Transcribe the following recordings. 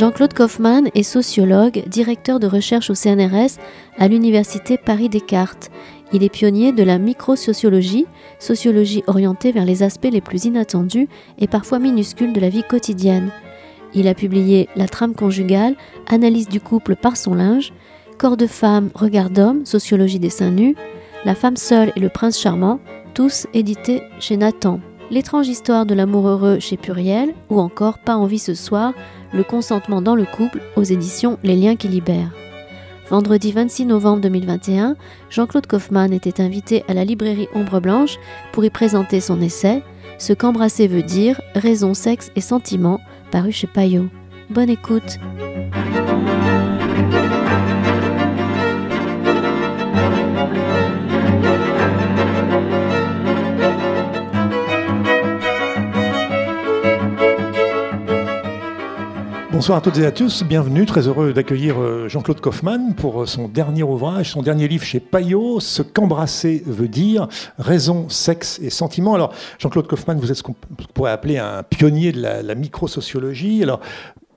Jean-Claude Kaufmann est sociologue, directeur de recherche au CNRS à l'Université Paris-Descartes. Il est pionnier de la microsociologie, sociologie orientée vers les aspects les plus inattendus et parfois minuscules de la vie quotidienne. Il a publié La trame conjugale, analyse du couple par son linge, Corps de femme, regard d'homme, sociologie des seins nus, La femme seule et le prince charmant, tous édités chez Nathan. L'étrange histoire de l'amour heureux chez Puriel, ou encore Pas envie ce soir, le consentement dans le couple aux éditions Les liens qui libèrent. Vendredi 26 novembre 2021, Jean-Claude Kaufmann était invité à la librairie Ombre Blanche pour y présenter son essai Ce qu'embrasser veut dire, raison, sexe et sentiment, paru chez Payot. Bonne écoute! Bonsoir à toutes et à tous, bienvenue, très heureux d'accueillir euh, Jean-Claude Kaufmann pour euh, son dernier ouvrage, son dernier livre chez Payot, Ce qu'embrasser veut dire, raison, sexe et sentiment. Alors Jean-Claude Kaufmann, vous êtes ce qu'on pourrait appeler un pionnier de la, la microsociologie.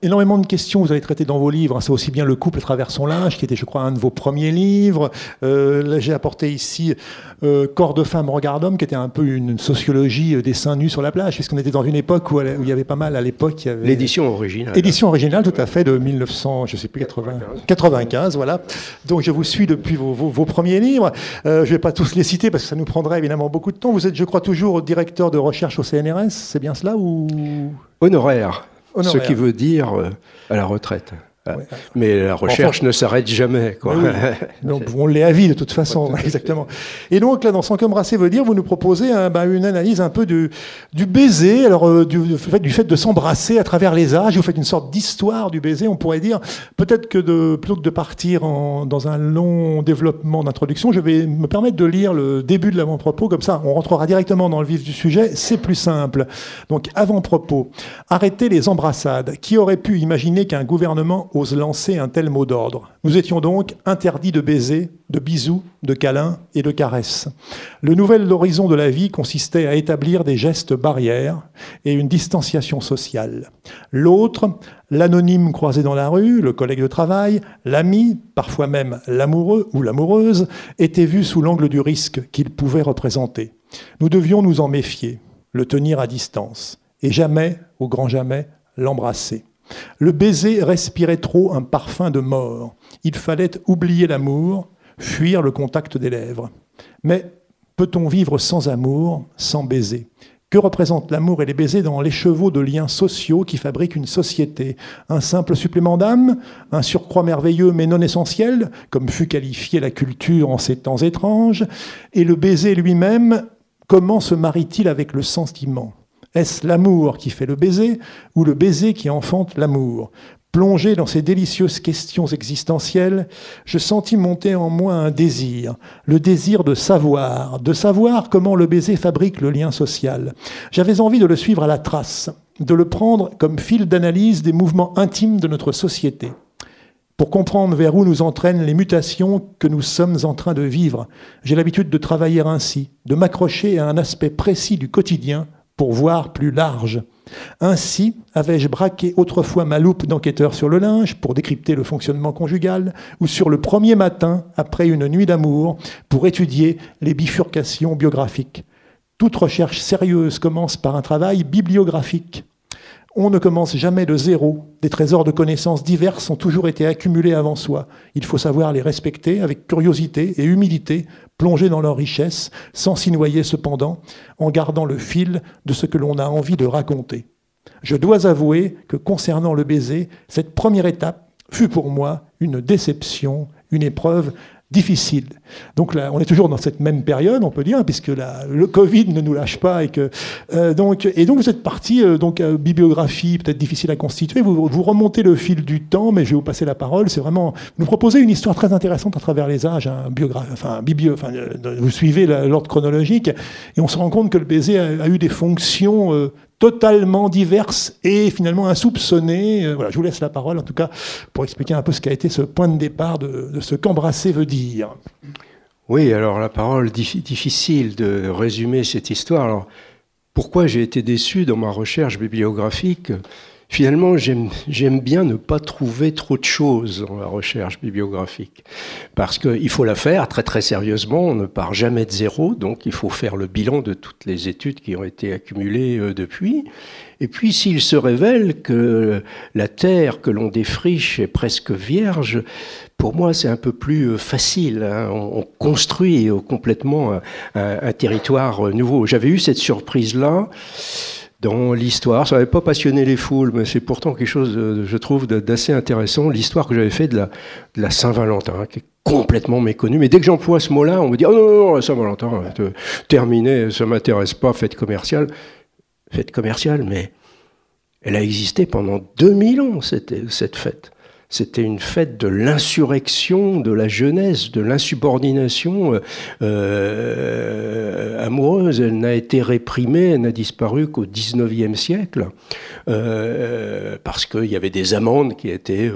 Énormément de questions vous avez traité dans vos livres. C'est aussi bien le couple à travers son linge, qui était, je crois, un de vos premiers livres. Euh, j'ai apporté ici euh, Corps de femme, regard d'homme, qui était un peu une sociologie des seins nus sur la plage, puisqu'on était dans une époque où, il y avait pas mal à l'époque. L'édition originale. Édition originale, tout à fait, de 1900, je sais plus, 80, 95, voilà. Donc je vous suis depuis vos, vos, premiers livres. Euh, je ne vais pas tous les citer parce que ça nous prendrait évidemment beaucoup de temps. Vous êtes, je crois, toujours directeur de recherche au CNRS, c'est bien cela ou? Honoraire. Ce qui veut dire euh, à la retraite. Mais la recherche ne s'arrête jamais. Quoi. on l'est à vie de toute façon, exactement. Et donc là, dans Sans embrasser veut dire, vous nous proposez bah, une analyse un peu du, du baiser, alors euh, du, fait, du fait de s'embrasser à travers les âges. Vous faites une sorte d'histoire du baiser, on pourrait dire. Peut-être que de, plutôt que de partir en, dans un long développement d'introduction, je vais me permettre de lire le début de l'avant-propos, comme ça on rentrera directement dans le vif du sujet, c'est plus simple. Donc avant-propos, arrêtez les embrassades. Qui aurait pu imaginer qu'un gouvernement ose lancer un tel mot d'ordre. Nous étions donc interdits de baisers, de bisous, de câlins et de caresses. Le nouvel horizon de la vie consistait à établir des gestes barrières et une distanciation sociale. L'autre, l'anonyme croisé dans la rue, le collègue de travail, l'ami, parfois même l'amoureux ou l'amoureuse, était vu sous l'angle du risque qu'il pouvait représenter. Nous devions nous en méfier, le tenir à distance, et jamais, au grand jamais, l'embrasser. Le baiser respirait trop un parfum de mort. Il fallait oublier l'amour, fuir le contact des lèvres. Mais peut-on vivre sans amour, sans baiser? Que représentent l'amour et les baisers dans les chevaux de liens sociaux qui fabriquent une société? Un simple supplément d'âme Un surcroît merveilleux mais non essentiel, comme fut qualifiée la culture en ces temps étranges? Et le baiser lui-même, comment se marie-t-il avec le sentiment? Est-ce l'amour qui fait le baiser ou le baiser qui enfante l'amour? Plongé dans ces délicieuses questions existentielles, je sentis monter en moi un désir, le désir de savoir, de savoir comment le baiser fabrique le lien social. J'avais envie de le suivre à la trace, de le prendre comme fil d'analyse des mouvements intimes de notre société pour comprendre vers où nous entraînent les mutations que nous sommes en train de vivre. J'ai l'habitude de travailler ainsi, de m'accrocher à un aspect précis du quotidien pour voir plus large. Ainsi avais-je braqué autrefois ma loupe d'enquêteur sur le linge pour décrypter le fonctionnement conjugal, ou sur le premier matin, après une nuit d'amour, pour étudier les bifurcations biographiques. Toute recherche sérieuse commence par un travail bibliographique. On ne commence jamais de zéro. Des trésors de connaissances diverses ont toujours été accumulés avant soi. Il faut savoir les respecter avec curiosité et humilité, plonger dans leur richesse, sans s'y noyer cependant, en gardant le fil de ce que l'on a envie de raconter. Je dois avouer que concernant le baiser, cette première étape fut pour moi une déception, une épreuve difficile. Donc là, on est toujours dans cette même période, on peut dire, puisque le Covid ne nous lâche pas et que euh, donc et donc vous êtes parti euh, donc euh, bibliographie peut-être difficile à constituer. Vous, vous remontez le fil du temps, mais je vais vous passer la parole. C'est vraiment vous nous proposez une histoire très intéressante à travers les âges, un biographie, enfin, biblio, enfin vous suivez l'ordre chronologique et on se rend compte que le baiser a, a eu des fonctions totalement diverses et finalement insoupçonnées. Euh, voilà, je vous laisse la parole en tout cas pour expliquer un peu ce qu'a été ce point de départ de, ce qu'embrasser veut dire. Oui, alors la parole difficile de résumer cette histoire. Alors, pourquoi j'ai été déçu dans ma recherche bibliographique finalement, j'aime bien ne pas trouver trop de choses dans la recherche bibliographique. Parce qu'il faut la faire très très sérieusement, on ne part jamais de zéro, donc il faut faire le bilan de toutes les études qui ont été accumulées euh, depuis. Et puis s'il se révèle que la terre que l'on défriche est presque vierge, pour moi c'est un peu plus euh, facile. Hein. On, construit euh, complètement un territoire nouveau. J'avais eu cette surprise-là dans l'histoire. Ça n'avait pas passionné les foules, mais c'est pourtant quelque chose, je trouve, d'assez intéressant. L'histoire que j'avais fait de la, Saint-Valentin, qui est complètement méconnue. Mais dès que j'emploie ce mot-là, on me dit Oh non, la Saint-Valentin, terminé, ça m'intéresse pas, fête commerciale. Fête commerciale, mais elle a existé pendant 2000 ans, cette fête. C'était une fête de l'insurrection de la jeunesse, de l'insubordination euh, euh, amoureuse. Elle n'a été réprimée, elle n'a disparu qu'au XIXe siècle, euh, parce qu'il y avait des amendes qui étaient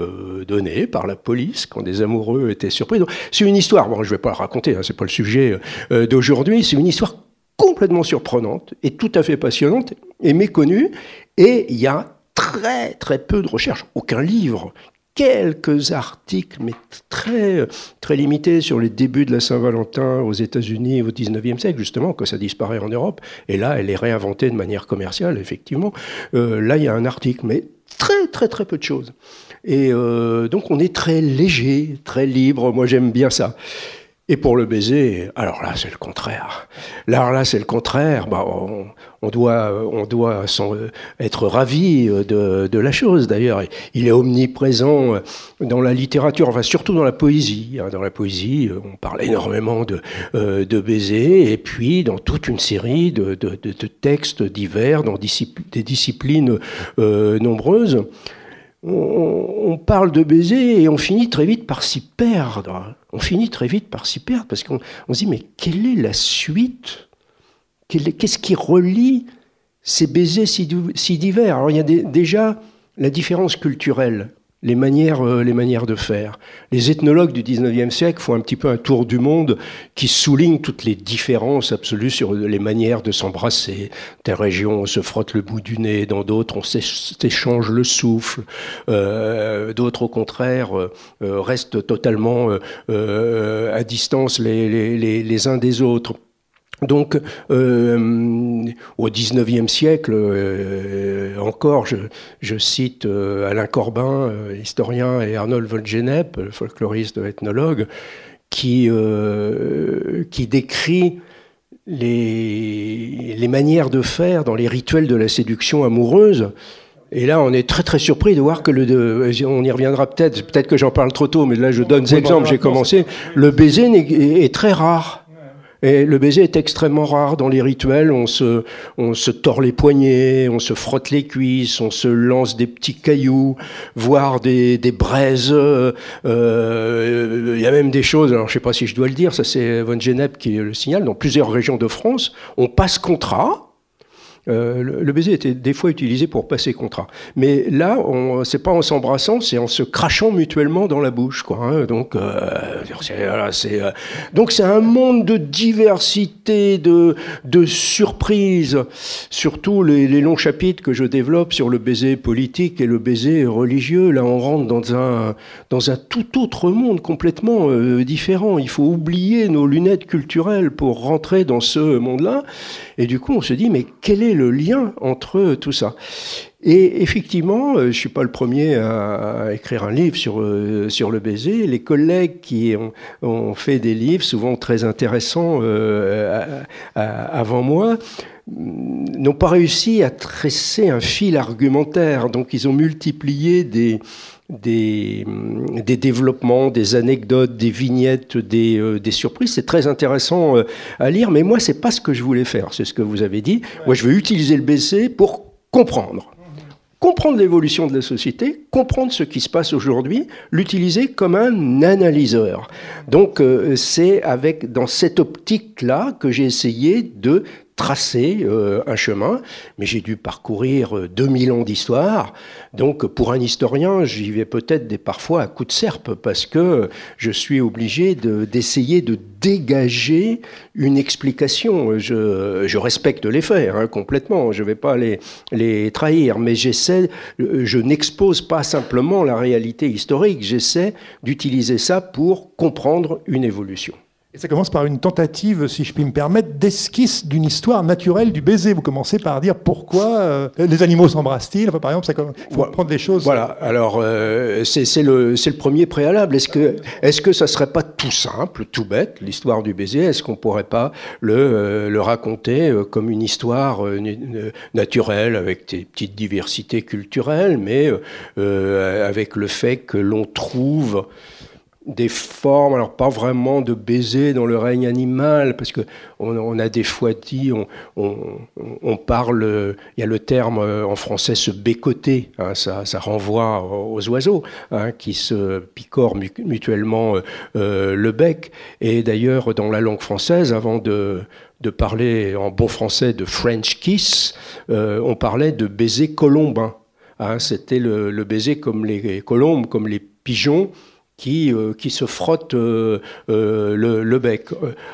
données par la police quand des amoureux étaient surpris. C'est une histoire, bon, je ne vais pas la raconter, hein, c'est pas le sujet d'aujourd'hui, c'est une histoire complètement surprenante et tout à fait passionnante et méconnue. Et il y a très très peu de recherches, aucun livre quelques articles, mais très, très limités sur les débuts de la Saint-Valentin aux États-Unis au XIXe siècle, justement, quand ça disparaît en Europe. Et là, elle est réinventée de manière commerciale, effectivement. Euh, là, il y a un article, mais très, très, très peu de choses. Et euh, donc, on est très léger, très libre. Moi, j'aime bien ça. Et pour le baiser, alors là, c'est le contraire. Là, là, c'est le contraire. Bah, on, doit, on doit être ravi de, de la chose. D'ailleurs, il est omniprésent dans la littérature, enfin surtout dans la poésie. Hein. Dans la poésie, on parle énormément de, euh, de baiser, et puis dans toute une série de, textes divers, dans des disciplines euh, nombreuses on, parle de baiser et on finit très vite par s'y perdre. On finit très vite par s'y perdre parce qu'on se dit mais quelle est la suite? Qu'est-ce qui relie ces baisers si, divers? Alors il y a déjà la différence culturelle les manières, euh, les manières de faire. Les ethnologues du 19e siècle font un petit peu un tour du monde qui souligne toutes les différences absolues sur les manières de s'embrasser. Des régions, on se frotte le bout du nez, dans d'autres, on s'échange le souffle. Euh, d'autres, au contraire, euh, restent totalement à distance les, uns des autres. Donc, euh, au XIXe siècle, euh, encore, je, cite euh, Alain Corbin, historien, et Arnold Volgenep, folkloriste ethnologue, qui, qui décrit les, les, manières de faire dans les rituels de la séduction amoureuse. Et là, on est très très surpris de voir que le, on y reviendra peut-être, peut-être que j'en parle trop tôt, mais là je donne des exemples, j'ai commencé. Le baiser est très rare. Et le baiser est extrêmement rare dans les rituels. On se, on se tord les poignets, on se frotte les cuisses, on se lance des petits cailloux, voire des, des braises. Euh, il y a même des choses, alors je ne sais pas si je dois le dire, ça c'est Von Genep qui le signale, dans plusieurs régions de France, on passe contrat euh, le, baiser était des fois utilisé pour passer contrat. Mais là, c'est pas en s'embrassant, c'est en se crachant mutuellement dans la bouche. Quoi, hein. Donc, euh, c'est euh, donc c'est un monde de diversité, de, de surprises. Surtout les, les, longs chapitres que je développe sur le baiser politique et le baiser religieux. Là, on rentre dans un, dans un tout autre monde complètement différent. Il faut oublier nos lunettes culturelles pour rentrer dans ce monde-là. Et du coup, on se dit, mais quel est le lien entre tout ça et effectivement, euh, je suis pas le premier à, écrire un livre sur, euh, sur le baiser. Les collègues qui ont, fait des livres, souvent très intéressants euh, avant moi, n'ont pas réussi à tresser un fil argumentaire. Donc ils ont multiplié des, des, des développements, des anecdotes, des vignettes, des, euh, des surprises. C'est très intéressant euh, à lire, mais moi, c'est pas ce que je voulais faire. C'est ce que vous avez dit. Moi, je veux utiliser le BC pour comprendre. Comprendre l'évolution de la société, comprendre ce qui se passe aujourd'hui, l'utiliser comme un analyseur. Donc, euh, c'est avec dans cette optique-là que j'ai essayé de tracé euh, un chemin, mais j'ai dû parcourir 2000 ans d'histoire. Donc pour un historien, j'y vais peut-être parfois à coups de serpe parce que je suis obligé d'essayer de, dégager une explication. Je, respecte les faits hein, complètement, je ne vais pas les, les trahir, mais j'essaie, je n'expose pas simplement la réalité historique, j'essaie d'utiliser ça pour comprendre une évolution. Ça commence par une tentative, si je puis me permettre, d'esquisse d'une histoire naturelle du baiser. Vous commencez par dire pourquoi euh, les animaux s'embrassent-ils? par exemple, ça faut prendre des choses. Voilà. Alors euh, c'est le, le premier préalable. Est-ce que ça serait pas tout simple, tout bête, l'histoire du baiser? Est-ce qu'on pourrait pas le, euh, le raconter comme une histoire naturelle avec des petites diversités culturelles, mais avec le fait que l'on trouve des formes, alors pas vraiment de baiser dans le règne animal, parce que on, a des fois dit, on, parle, il y a le terme euh, en français se bécoter, hein, ça, renvoie aux oiseaux hein, qui se picorent mutuellement euh, euh, le bec. Et d'ailleurs, dans la langue française, avant de, parler en bon français de French kiss, on parlait de baiser colombin. Hein. C'était le, baiser comme les colombes, comme les pigeons, qui, euh, qui se frotte euh, euh, le, bec.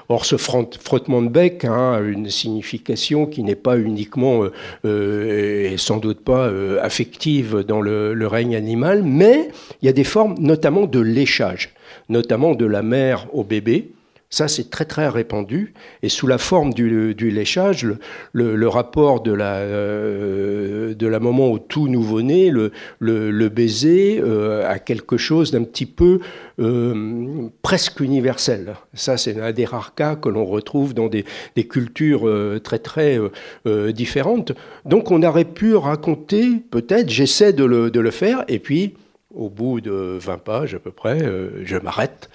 Or, ce frottement de bec a une signification qui n'est pas uniquement et sans doute pas affective dans le, règne animal, mais il y a des formes notamment de léchage, notamment de la mère au bébé, ça, c'est très très répandu. Et sous la forme du, léchage, le, rapport de la, euh, de maman au tout nouveau-né, le, baiser, euh, a quelque chose d'un petit peu euh, presque universel. Ça, c'est un des rares cas que l'on retrouve dans des, cultures très très différentes. Donc, on aurait pu raconter, peut-être, j'essaie de le faire, et puis au bout de 20 pages à peu près, je m'arrête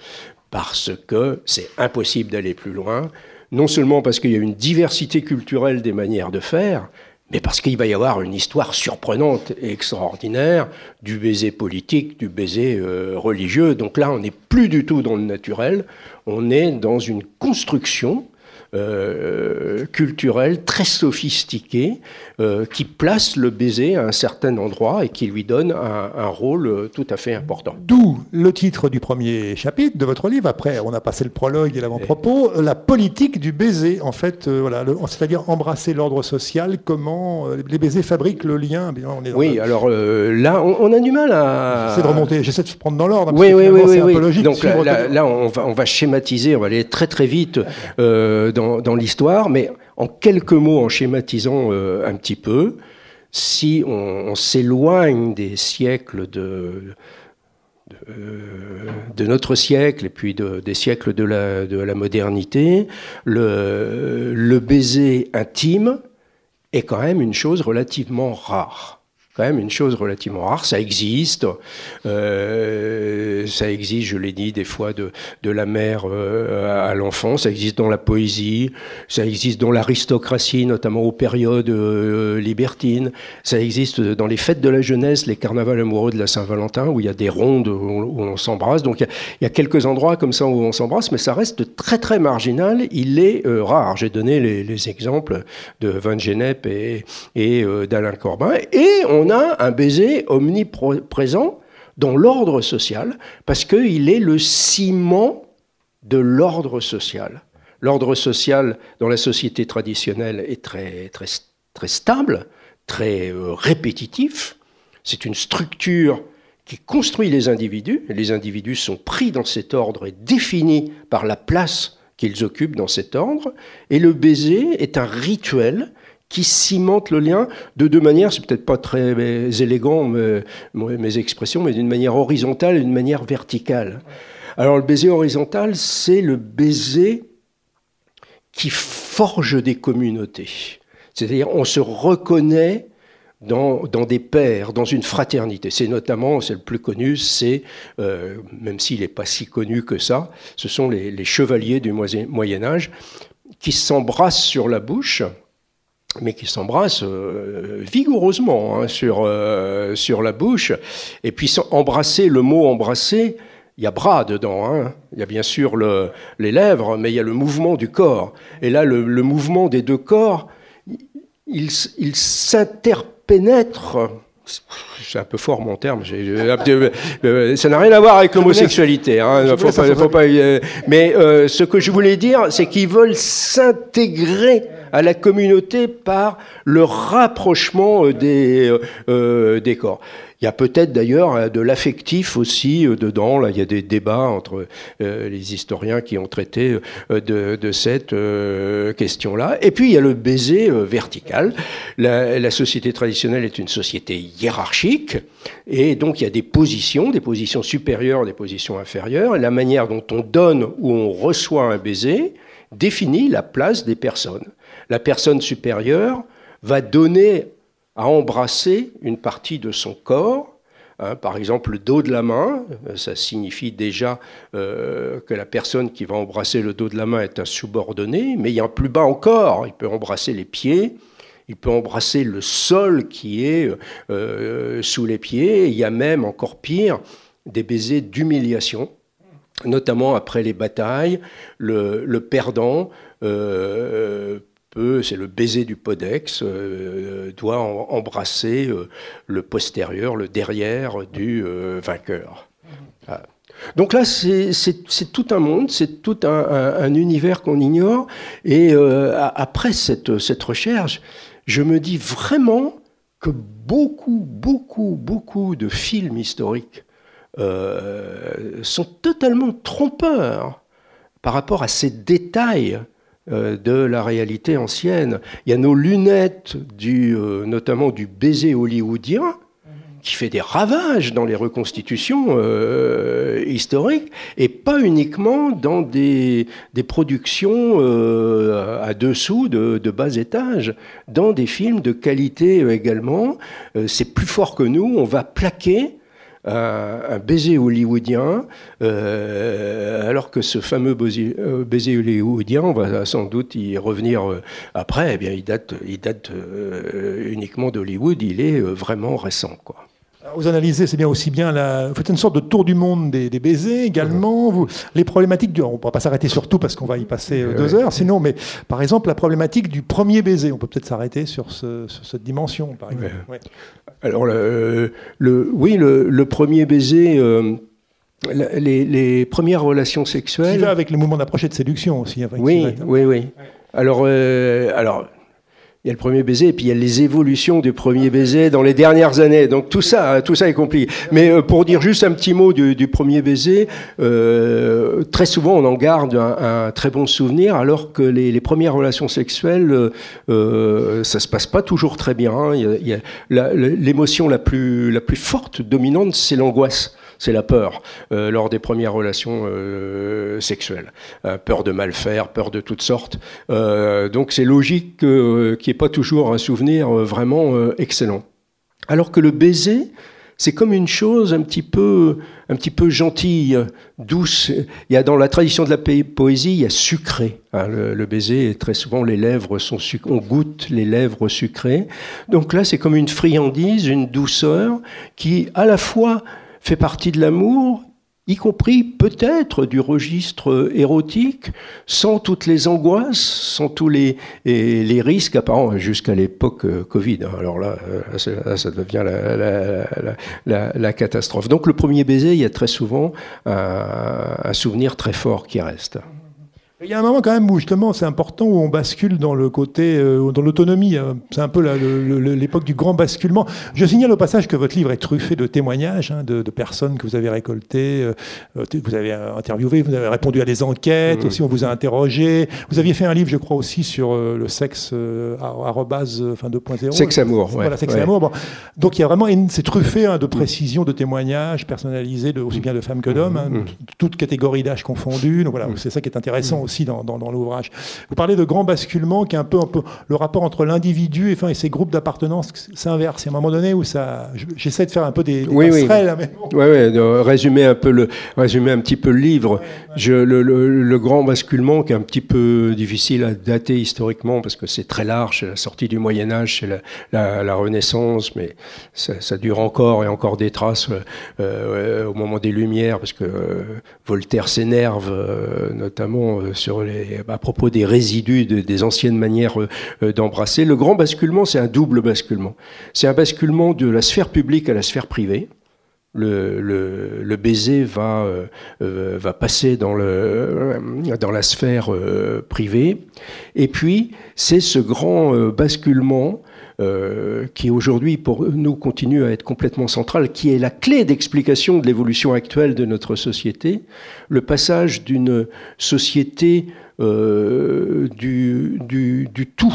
parce que c'est impossible d'aller plus loin, non seulement parce qu'il y a une diversité culturelle des manières de faire, mais parce qu'il va y avoir une histoire surprenante et extraordinaire du baiser politique, du baiser euh, religieux. Donc là, on n'est plus du tout dans le naturel, on est dans une construction euh, culturel très sophistiqué euh, qui place le baiser à un certain endroit et qui lui donne un, rôle euh, tout à fait important. D'où le titre du premier chapitre de votre livre. Après, on a passé le prologue et l'avant-propos. La politique du baiser, en fait, voilà, c'est-à-dire embrasser l'ordre social. Comment les baisers fabriquent le lien Oui, alors là, on, a du mal à. J'essaie de remonter, j'essaie de se prendre dans l'ordre. Oui, oui, oui, oui, Donc là, on, va, on va schématiser, on va aller très très vite dans dans, l'histoire, mais en quelques mots, en schématisant euh, un petit peu, si on, s'éloigne des siècles de, de, notre siècle et puis des siècles de la, de la modernité, le baiser intime est quand même une chose relativement rare quand même une chose relativement rare. Ça existe, euh, ça existe, je l'ai dit, des fois de, de la mère euh, à l'enfant, ça existe dans la poésie, ça existe dans l'aristocratie, notamment aux périodes euh, libertines, ça existe dans les fêtes de la jeunesse, les carnavals amoureux de la Saint-Valentin, où il y a des rondes où on, s'embrasse. Donc il y, a, quelques endroits comme ça où on s'embrasse, mais ça reste très très marginal. Il est rare. J'ai donné les, les, exemples de Van Genep et, et d'Alain Corbin, et on a un baiser omniprésent dans l'ordre social, parce qu'il est le ciment de l'ordre social. L'ordre social dans la société traditionnelle est très, très, très stable, très euh, répétitif. C'est une structure qui construit les individus. Les individus sont pris dans cet ordre et définis par la place qu'ils occupent dans cet ordre. Et le baiser est un rituel qui cimente le lien de deux manières, c'est peut-être pas très élégant mes, expressions, mais d'une manière horizontale et d'une manière verticale. Alors le baiser horizontal, c'est le baiser qui forge des communautés. C'est-à-dire on se reconnaît dans, des pairs, dans une fraternité. C'est notamment, c'est le plus connu, c'est, euh, même s'il n'est pas si connu que ça, ce sont les chevaliers du Moyen Âge qui s'embrassent sur la bouche mais qui s'embrassent euh, vigoureusement hein, sur, euh, sur la bouche. Et puis embrasser, le mot embrasser il y a bras dedans, hein. il y a bien sûr les lèvres, mais il y a le mouvement du corps. Et là, le, mouvement des deux corps, il, il s'interpénètre c'est un peu fort mon terme. Euh, ça n'a rien à voir avec l'homosexualité. Hein, euh, mais euh, ce que je voulais dire, c'est qu'ils veulent s'intégrer à la communauté par le rapprochement des, des corps. Il y a peut-être d'ailleurs euh, de l'affectif aussi euh, dedans. Là, il y a des débats entre euh, les historiens qui ont traité de, cette question-là. Et puis il y a le baiser vertical. La, société traditionnelle est une société hiérarchique, et donc il y a des positions, des positions supérieures, des positions inférieures. La manière dont on donne ou on reçoit un baiser définit la place des personnes. La personne supérieure va donner à embrasser une partie de son corps. Hein, par exemple, le dos de la main, euh, ça signifie déjà euh, que la personne qui va embrasser le dos de la main est un subordonné, mais il y a un plus bas encore, il peut embrasser les pieds, il peut embrasser le sol qui est euh, sous les pieds, il y a même, encore pire, des baisers d'humiliation, notamment après les batailles, le, perdant c'est le baiser du podex, euh, doit embrasser euh, le postérieur, le derrière du euh, vainqueur. Donc là, c'est tout un monde, c'est tout un, univers qu'on ignore. Et après cette, recherche, je me dis vraiment que beaucoup, beaucoup, beaucoup de films historiques sont totalement trompeurs par rapport à ces détails euh, de la réalité ancienne. Il y a nos lunettes, du, euh, notamment du baiser hollywoodien, qui fait des ravages dans les reconstitutions euh, historiques, et pas uniquement dans des, productions à dessous de, de, bas étage, dans des films de qualité également. C'est plus fort que nous, on va plaquer un, baiser hollywoodien, euh, alors que ce fameux euh, baiser, hollywoodien, on va sans doute y revenir euh, après, eh bien, il date, il date uniquement d'Hollywood, il est vraiment récent. Quoi. Vous analysez, c'est bien aussi bien, la... vous faites une sorte de tour du monde des, baisers également. Vous... Les problématiques, du... on ne va pas s'arrêter sur tout parce qu'on va y passer deux heures, sinon, mais par exemple, la problématique du premier baiser, on peut peut-être s'arrêter sur, cette dimension, par exemple. Alors, le, oui, le, premier baiser. Euh, les, premières relations sexuelles. Qui va avec le mouvement d'approche de séduction aussi. oui, oui, oui. Alors, euh, alors, il y a le premier baiser et puis il y a les évolutions du premier baiser dans les dernières années. Donc tout ça, tout ça est compliqué. Mais euh, pour dire juste un petit mot du, premier baiser, euh, très souvent on en garde un, très bon souvenir, alors que les, premières relations sexuelles, euh, ça se passe pas toujours très bien. Hein. L'émotion la plus, la plus forte, dominante, c'est l'angoisse c'est la peur euh, lors des premières relations euh, sexuelles. Euh, peur de mal faire, peur de toutes sortes. donc c'est logique qu'il n'y ait pas toujours un souvenir vraiment excellent. Alors que le baiser, c'est comme une chose un petit peu, un petit peu gentille, douce. Il y a dans la tradition de la poésie, il y a sucré. Hein, le, baiser, très souvent, les lèvres sont. On goûte les lèvres sucrées. Donc là, c'est comme une friandise, une douceur qui, à la fois, fait partie de l'amour, y compris peut-être du registre érotique, sans toutes les angoisses, sans tous les, risques apparents jusqu'à l'époque euh, Covid. Hein. Alors là, euh, ça, devient la, catastrophe. Donc le premier baiser, il y a très souvent un souvenir très fort qui reste. Il y a un moment quand même où justement c'est important où on bascule dans le côté, euh, dans l'autonomie. Hein. C'est un peu l'époque du grand basculement. Je signale au passage que votre livre est truffé de témoignages hein, de, personnes que vous avez récoltées, euh, euh, vous avez interviewé, vous avez répondu à des enquêtes, mmh. aussi on vous a interrogé. Vous aviez fait un livre, je crois aussi sur le sexe arrobase, enfin 2.0. Sexe amour. Voilà, sexe amour. Donc il y a vraiment, c'est truffé hein, de précisions, de témoignages personnalisés, de, aussi bien de femmes que d'hommes, mmh. toutes catégories d'âge confondues. Donc voilà, mmh. c'est ça qui est intéressant aussi aussi dans, dans, l'ouvrage. Vous parlez de grand basculement, qui est un peu, un peu le rapport entre l'individu et, enfin, et ses groupes d'appartenance s'inverse. Il y a un moment donné où ça, j'essaie de faire un peu des, oui, passerelles. Oui, oui, oui résumer un peu le, résumer un petit peu le livre. Je, le, le, grand basculement, qui est un petit peu difficile à dater historiquement parce que c'est très large, c'est la sortie du Moyen Âge, c'est la, la, Renaissance, mais ça, ça, dure encore et encore des traces euh, euh au moment des Lumières, parce que euh, Voltaire s'énerve notamment à propos des résidus de, des anciennes manières d'embrasser. Le grand basculement, c'est un double basculement. C'est un basculement de la sphère publique à la sphère privée. Le, baiser va, euh, va passer dans, le, dans la sphère euh, privée. Et puis, c'est ce grand euh, basculement qui aujourd'hui pour nous continue à être complètement central, qui est la clé d'explication de l'évolution actuelle de notre société, le passage d'une société du, du, du, tout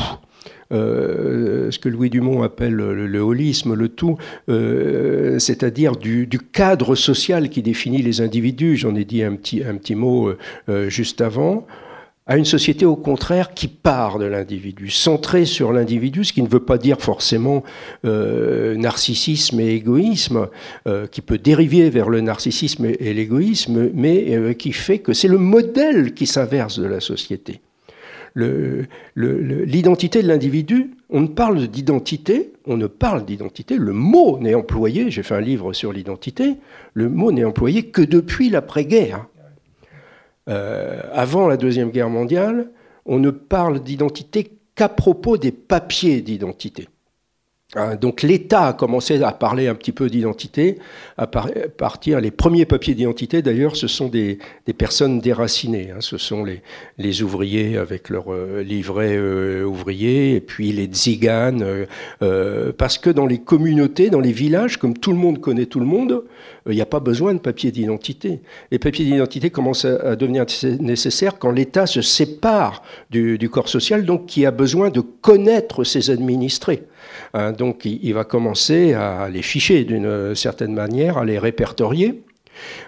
euh, ce que Louis Dumont appelle le, holisme, le tout, euh, c'est-à-dire du, cadre social qui définit les individus, j'en ai dit un petit, un petit mot euh, juste avant, à une société au contraire qui part de l'individu, centrée sur l'individu, ce qui ne veut pas dire forcément narcissisme et égoïsme, qui peut dériver vers le narcissisme et l'égoïsme, mais qui fait que c'est le modèle qui s'inverse de la société l'identité de l'individu, on ne parle d'identité, on ne parle d'identité, le mot n'est employé, j'ai fait un livre sur l'identité, le mot n'est employé que depuis l'après-guerre. Euh, avant la Deuxième Guerre mondiale, on ne parle d'identité qu'à propos des papiers d'identité. Hein, donc l'État a commencé à parler un petit peu d'identité, à partir, les premiers papiers d'identité d'ailleurs, ce sont des, personnes déracinées, hein. ce sont les, ouvriers avec leur euh, livret euh, ouvrier, et puis les tziganes, euh, parce que dans les communautés, dans les villages, comme tout le monde connaît tout le monde, il n'y a pas besoin de papiers d'identité. Les papiers d'identité commencent à, devenir nécessaires quand l'État se sépare du corps social, donc qui a besoin de connaître ses administrés. Hein, donc il, va commencer à les ficher d'une certaine manière, à les répertorier.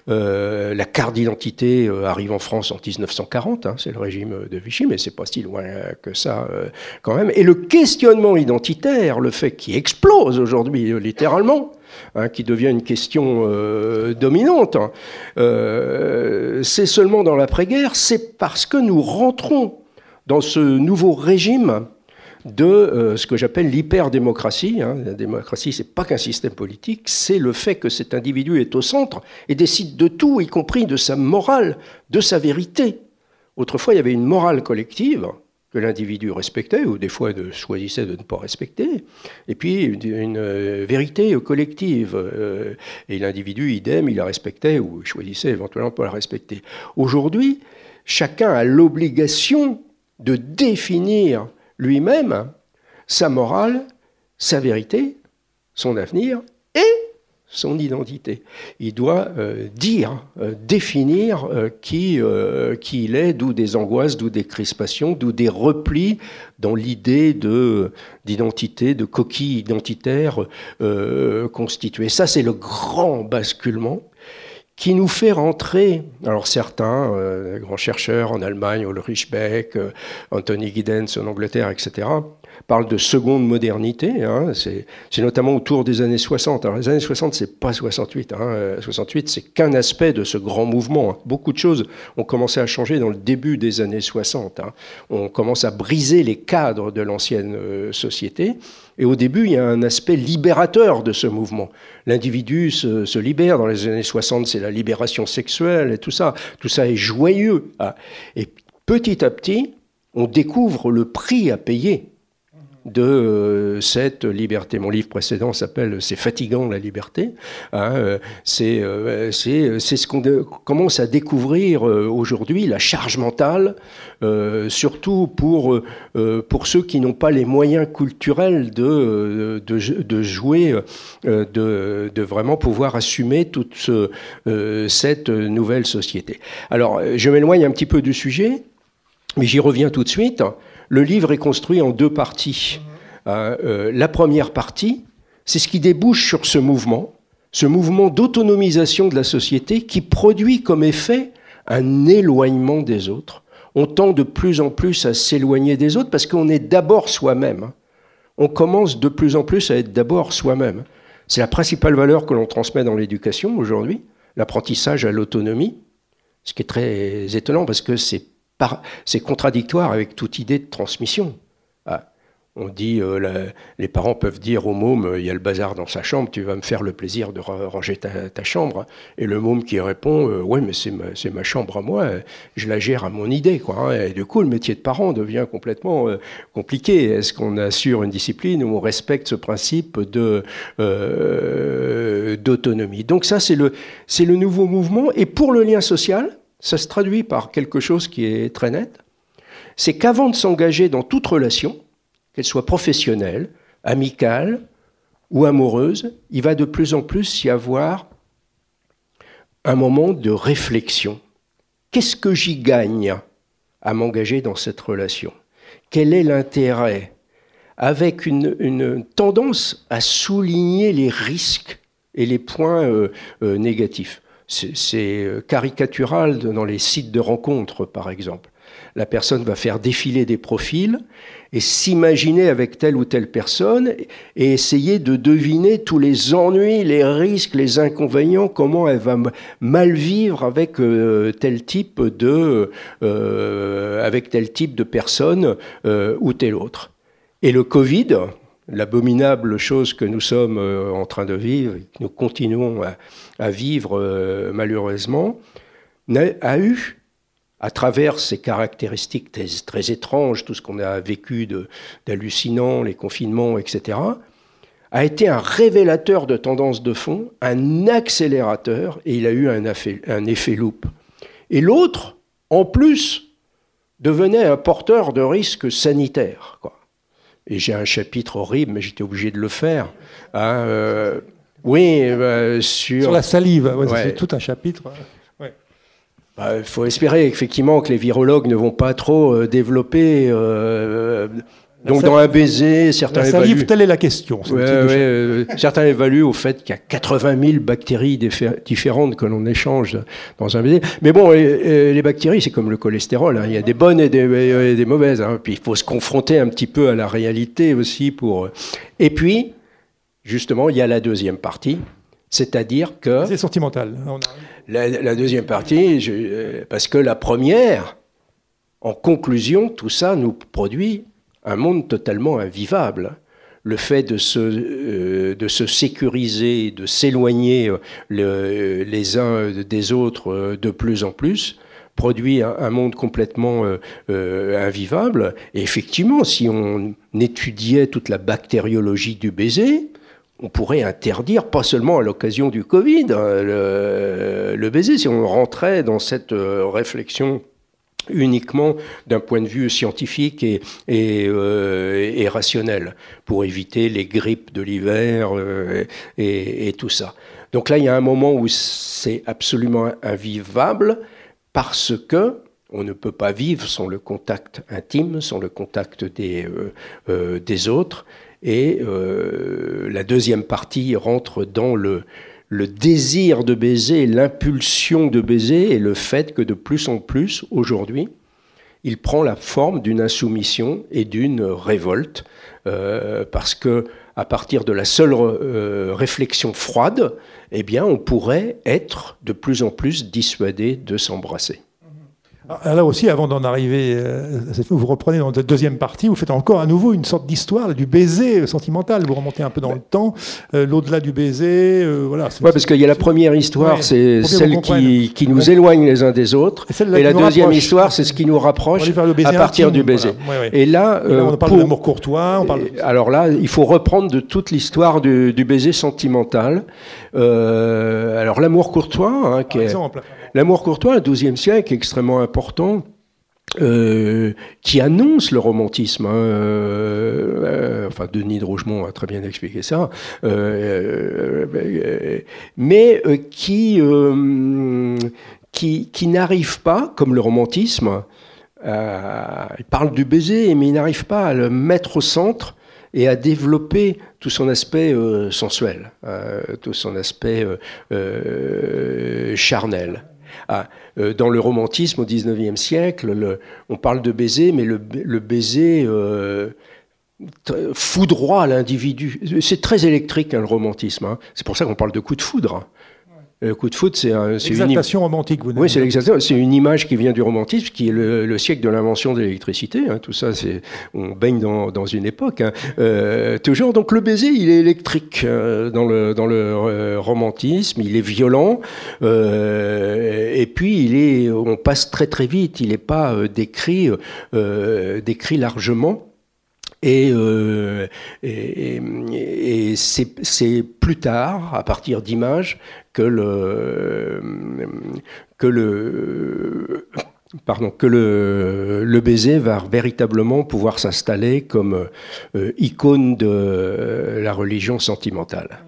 Euh, la carte d'identité euh, arrive en France en 1940, hein, c'est le régime de Vichy, mais c'est pas si loin que ça euh, quand même. Et le questionnement identitaire, le fait qui explose aujourd'hui littéralement, hein, qui devient une question dominante, c'est seulement dans l'après-guerre, c'est parce que nous rentrons dans ce nouveau régime de euh, ce que j'appelle l'hyperdémocratie. Hein. La démocratie, c'est pas qu'un système politique, c'est le fait que cet individu est au centre et décide de tout, y compris de sa morale, de sa vérité. Autrefois, il y avait une morale collective que l'individu respectait, ou des fois de, choisissait de ne pas respecter, et puis une, euh, vérité collective. Euh, et l'individu, idem, il la respectait, ou choisissait éventuellement de pas la respecter. Aujourd'hui, chacun a l'obligation de définir lui-même sa morale, sa vérité, son avenir et son identité. Il doit euh, dire, euh, définir euh, qui, il est, d'où des angoisses, d'où des crispations, d'où des replis dans l'idée de, d'identité, de coquille identitaire constituée. Ça, c'est le grand basculement qui nous fait rentrer, alors certains, euh, grands chercheurs en Allemagne, Ulrich Beck, euh, Anthony Giddens en Angleterre, etc., parlent de seconde modernité. Hein, c'est notamment autour des années 60. Alors les années 60, c'est pas 68. Hein, 68, c'est qu'un aspect de ce grand mouvement. Hein. Beaucoup de choses ont commencé à changer dans le début des années 60. Hein. On commence à briser les cadres de l'ancienne euh, société. Et au début, il y a un aspect libérateur de ce mouvement. L'individu se, libère. Dans les années 60, c'est la libération sexuelle et tout ça. Tout ça est joyeux. Et petit à petit, on découvre le prix à payer de euh, cette liberté. Mon livre précédent s'appelle C'est fatigant la liberté. Hein, euh, euh, c'est ce qu'on commence à découvrir aujourd'hui, la charge mentale, surtout pour, pour ceux qui n'ont pas les moyens culturels de, de, de jouer, de, de, vraiment pouvoir assumer toute cette nouvelle société. Alors, je m'éloigne un petit peu du sujet, mais j'y reviens tout de suite. Le livre est construit en deux parties. Euh, euh, la première partie, c'est ce qui débouche sur ce mouvement, ce mouvement d'autonomisation de la société qui produit comme effet un éloignement des autres. on tend de plus en plus à s'éloigner des autres parce qu'on est d'abord soi-même. Hein. On commence de plus en plus à être d'abord soi-même. C'est la principale valeur que l'on transmet dans l'éducation aujourd'hui, l'apprentissage à l'autonomie, ce qui est très étonnant parce que c'est contradictoire avec toute idée de transmission. On dit, euh, les parents peuvent dire au môme, euh, il y a le bazar dans sa chambre, tu vas me faire le plaisir de ranger ta, chambre. Et le môme qui répond, euh, ouais, mais c'est ma, chambre à moi, je la gère à mon idée. Quoi, hein. Et du coup, le métier de parent devient complètement compliqué. Est-ce qu'on assure une discipline où on respecte ce principe d'autonomie? Donc ça, c'est le, c'est le nouveau mouvement. Et pour le lien social, ça se traduit par quelque chose qui est très net. C'est qu'avant de s'engager dans toute relation, qu'elle soit professionnelle, amicale ou amoureuse, il va de plus en plus y avoir un moment de réflexion. Qu'est-ce que j'y gagne à m'engager dans cette relation? Quel est l'intérêt? Avec une, tendance à souligner les risques et les points euh, euh, négatifs. C'est euh, caricatural dans les sites de rencontres, par exemple. La personne va faire défiler des profils et s'imaginer avec telle ou telle personne et essayer de deviner tous les ennuis, les risques, les inconvénients, comment elle va mal vivre avec euh, tel type de, euh, avec tel type de personne ou tel autre. Et le Covid, l'abominable chose que nous sommes en train de vivre, que nous continuons à, vivre malheureusement, a eu à travers ces caractéristiques très, étranges, tout ce qu'on a vécu d'hallucinant, les confinements, etc., a été un révélateur de tendances de fond, un accélérateur, et il a eu un effet, un effet loupe. Et l'autre, en plus, devenait un porteur de risques sanitaires. Quoi. Et j'ai un chapitre horrible, mais j'étais obligé de le faire. Hein, euh, oui, euh, sur... sur... la salive, c'est tout un chapitre. Bah, il faut espérer effectivement que les virologues ne vont pas trop euh, développer. Euh, donc dans un baiser, certains salive, telle est la question. Euh, certains évaluent au fait qu'il y a 80 000 bactéries différentes que l'on échange dans un baiser. Mais bon, les, bactéries, c'est comme le cholestérol. Hein. Il y a des bonnes et des, des mauvaises. Hein. Puis il faut se confronter un petit peu à la réalité aussi pour. Et puis, justement, il y a la deuxième partie, c'est-à-dire que. C'est sentimental. La, deuxième partie, euh, parce que la première, en conclusion, tout ça nous produit un monde totalement invivable. Le fait de se, euh, de se sécuriser, de s'éloigner euh, les uns des autres de plus en plus, produit un, monde complètement invivable. Et effectivement, si on étudiait toute la bactériologie du baiser, on pourrait interdire, pas seulement à l'occasion du Covid, hein, le, baiser, si on rentrait dans cette euh, réflexion uniquement d'un point de vue scientifique et, euh, rationnel, pour éviter les grippes de l'hiver euh, et, tout ça. Donc là, il y a un moment où c'est absolument invivable parce que on ne peut pas vivre sans le contact intime, sans le contact des, des autres. Et euh, la deuxième partie rentre dans le, le désir de baiser, l'impulsion de baiser et le fait que de plus en plus, aujourd'hui, il prend la forme d'une insoumission et d'une révolte, euh, parce que à partir de la seule euh, réflexion froide, eh bien, on pourrait être de plus en plus dissuadé de s'embrasser. Ah, là aussi, avant d'en arriver, euh, vous reprenez dans la deuxième partie, vous faites encore à nouveau une sorte d'histoire du baiser sentimental. Vous remontez un peu dans le temps, euh, l'au-delà du baiser. Euh, voilà. Ouais, parce qu'il y a la première histoire, c'est celle qui, qui, nous éloigne les uns des autres. Et, la deuxième histoire, c'est ce qui nous rapproche à partir du baiser. Et là, on parle de l'amour courtois. On parle Alors là, il faut reprendre de toute l'histoire du, du, baiser sentimental. alors l'amour courtois, hein, qui est L'amour courtois, un XIIe siècle extrêmement important. Euh, qui annonce le romantisme. Hein, euh, euh, enfin, Denis de Rougemont a très bien expliqué ça, mais qui, qui, qui n'arrive pas, comme le romantisme, il parle du baiser, mais il n'arrive pas à le mettre au centre et à développer tout son aspect sensuel, tout son aspect charnel. Ah, dans le romantisme au XIXe siècle, on parle de baiser, mais le, baiser foudroie l'individu. C'est très électrique hein, le romantisme. Hein. C'est pour ça qu'on parle de coup de foudre. Le coup de foot, c'est une romantique. Vous oui, c'est C'est une image qui vient du romantisme, qui est le, siècle de l'invention de l'électricité. Hein. Tout ça, c'est on baigne dans, dans une époque. Hein. Euh, toujours, donc le baiser, il est électrique euh, dans le dans le euh, romantisme. Il est violent, et puis il est, on passe très très vite. Il n'est pas décrit décrit largement. Et, et, c'est plus tard, à partir d'images, que le, que le, pardon, que le, le, baiser va véritablement pouvoir s'installer comme euh, icône de la religion sentimentale.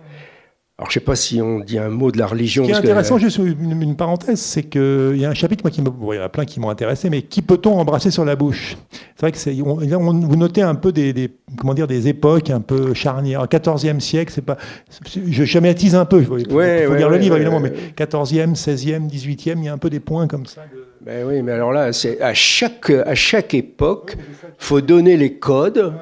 Alors, je ne sais pas si on dit un mot de la religion. Ce qui est intéressant, juste une, parenthèse, c'est qu'il y a un chapitre, moi, qui il y en a plein qui m'ont intéressé, mais qui peut-on embrasser sur la bouche? C'est vrai que c'est, vous notez un peu des, comment dire, des époques un peu charnières. 14e siècle, c'est pas, je schématise un peu, il faut, lire le livre évidemment, mais 14e, 16e, 18e, il y a un peu des points comme ça. Ben oui, mais alors là, c'est à chaque, à chaque époque, il faut donner les codes.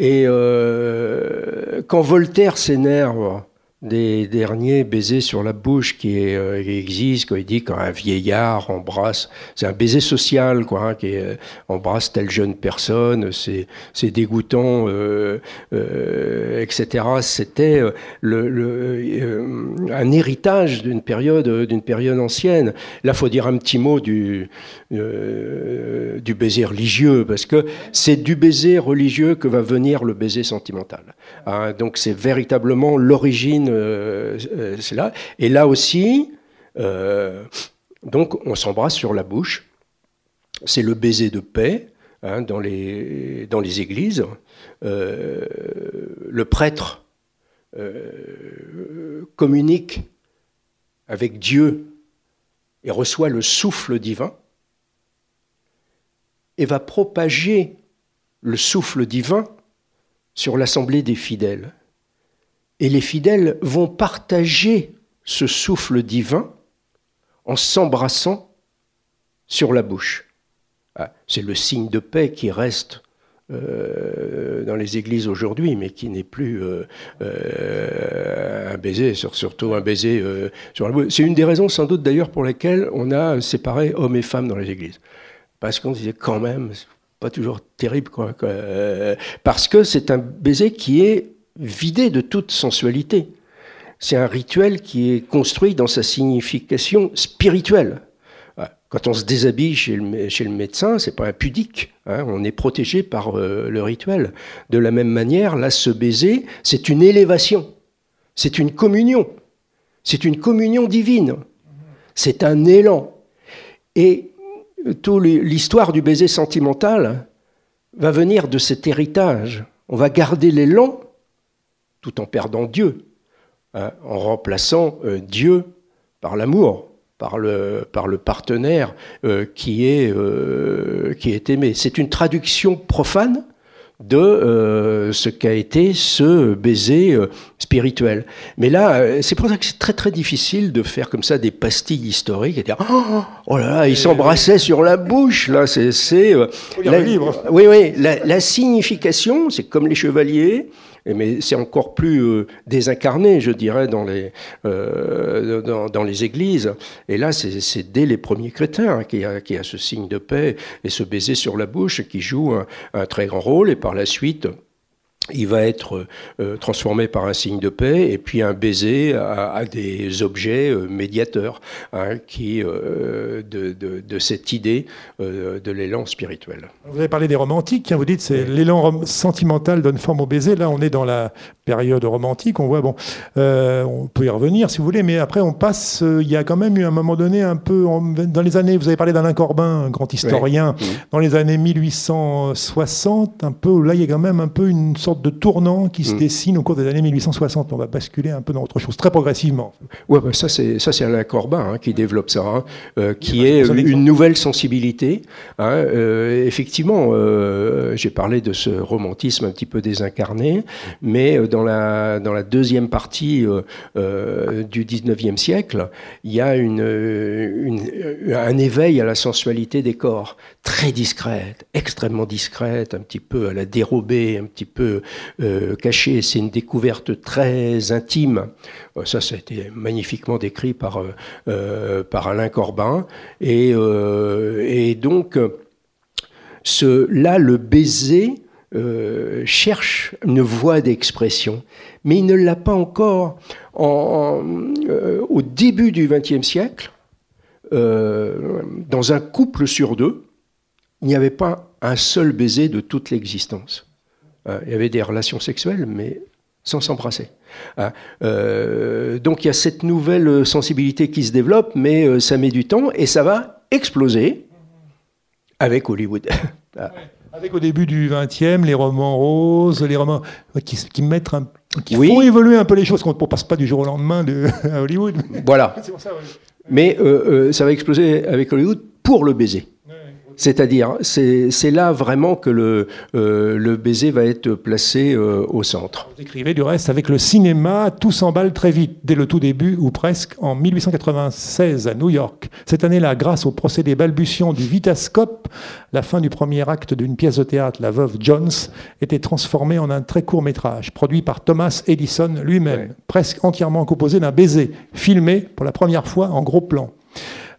Et euh, quand Voltaire s'énerve des derniers baisers sur la bouche qui, est, euh, quand il dit quand un vieillard embrasse, c'est un baiser social, quoi, hein, qui euh, embrasse telle jeune personne, c'est, dégoûtant, euh, etc. C'était un héritage d'une période, d'une période ancienne. Là, faut dire un petit mot du, du baiser religieux, parce que c'est du baiser religieux que va venir le baiser sentimental. Hein. donc c'est véritablement l'origine euh, euh, c'est là. Et là aussi, euh, donc on s'embrasse sur la bouche. C'est le baiser de paix hein, dans les églises. le prêtre communique avec Dieu et reçoit le souffle divin et va propager le souffle divin sur l'assemblée des fidèles. Et les fidèles vont partager ce souffle divin en s'embrassant sur la bouche. Ah, c'est le signe de paix qui reste euh, dans les églises aujourd'hui, mais qui n'est plus euh, euh, un baiser, surtout un baiser sur la bouche. C'est une des raisons sans doute d'ailleurs pour lesquelles on a séparé hommes et femmes dans les églises. Parce qu'on disait quand même, pas toujours terrible, parce que c'est un baiser qui est vidé de toute sensualité. C'est un rituel qui est construit dans sa signification spirituelle. Quand on se déshabille chez le, chez le médecin, c'est pas impudique. Hein, on est protégé par euh, le rituel. De la même manière, là, se baiser, c'est une élévation. C'est une communion. C'est une communion divine. C'est un élan. Et toute l'histoire du baiser sentimental va venir de cet héritage. On va garder l'élan tout en perdant Dieu, hein, en remplaçant euh, Dieu par l'amour, par le, par le partenaire euh, qui, est, euh, qui est aimé. C'est une traduction profane de ce qu'a été ce baiser spirituel. Mais là, c'est pour ça que c'est très très difficile de faire comme ça des pastilles historiques et dire oh, oh là là, ils s'embrassaient sur la bouche. Là, c'est oui oui la, la signification, c'est comme les chevaliers mais c'est encore plus euh, désincarné, je dirais, dans les, euh, dans, les églises. Et là, c'est dès les premiers chrétiens qui a, qui a ce signe de paix et ce baiser sur la bouche qui joue un très grand rôle. Et par la suite, il va être euh, transformé par un signe de paix et puis un baiser à, des objets euh, médiateurs hein, qui, euh, de, de, cette idée de l'élan spirituel. Vous avez parlé des romantiques, hein, vous dites c'est l'élan sentimental donne forme au baiser. Là, on est dans la période romantique. On voit, bon, on peut y revenir si vous voulez, mais après on passe. il y a quand même eu un moment donné un peu dans les années. Vous avez parlé d'Alain Corbin, un grand historien, dans les années 1860, un peu. Là, il y a quand même un peu une sorte sorte de tournant qui se Mm. dessine au cours des années 1860. On va basculer un peu dans autre chose, très progressivement. Ouais, bah ça c'est ça c'est Alain Corbin hein, qui développe ça, hein, euh, qui est une nouvelle sensibilité. hein, euh, effectivement, euh, j'ai parlé de ce romantisme un petit peu désincarné, mais dans la dans la deuxième partie du 19e siècle, il y a une, une- un éveil à la sensualité des corps, très discrète, extrêmement discrète, un petit peu à la dérobée, un petit peu euh, cachée. C'est une découverte très intime. Euh, Ça, ça a été magnifiquement décrit par, euh, Alain Corbin. Et, donc, là, le baiser cherche une voie d'expression, mais il ne l'a pas encore. En- en- au début du XXe siècle, dans un couple sur deux, il n'y avait pas un seul baiser de toute l'existence. Euh, il y avait des relations sexuelles, mais sans s'embrasser. Hein. Euh, donc il y a cette nouvelle sensibilité qui se développe, mais euh, ça met du temps et ça va exploser avec Hollywood. Ah. Avec au début du XXe, les romans roses, les romans qui, qui mettent un- qui Oui. font évoluer un peu les choses, qu'on ne passe pas du jour au lendemain de, à Hollywood. voilà. Ça, ouais. Mais euh, euh, ça va exploser avec Hollywood pour le baiser. C'est-à-dire, c'est là vraiment que le, euh, le baiser va être placé euh, au centre. Vous écrivez du reste, avec le cinéma, tout s'emballe très vite, dès le tout début, ou presque, en 1896 à New York. Cette année-là, grâce au procédé balbutiant du vitascope, la fin du premier acte d'une pièce de théâtre, La Veuve Jones, était transformée en un très court métrage, produit par Thomas Edison lui-même, Ouais. presque entièrement composé d'un baiser, filmé pour la première fois en gros plan.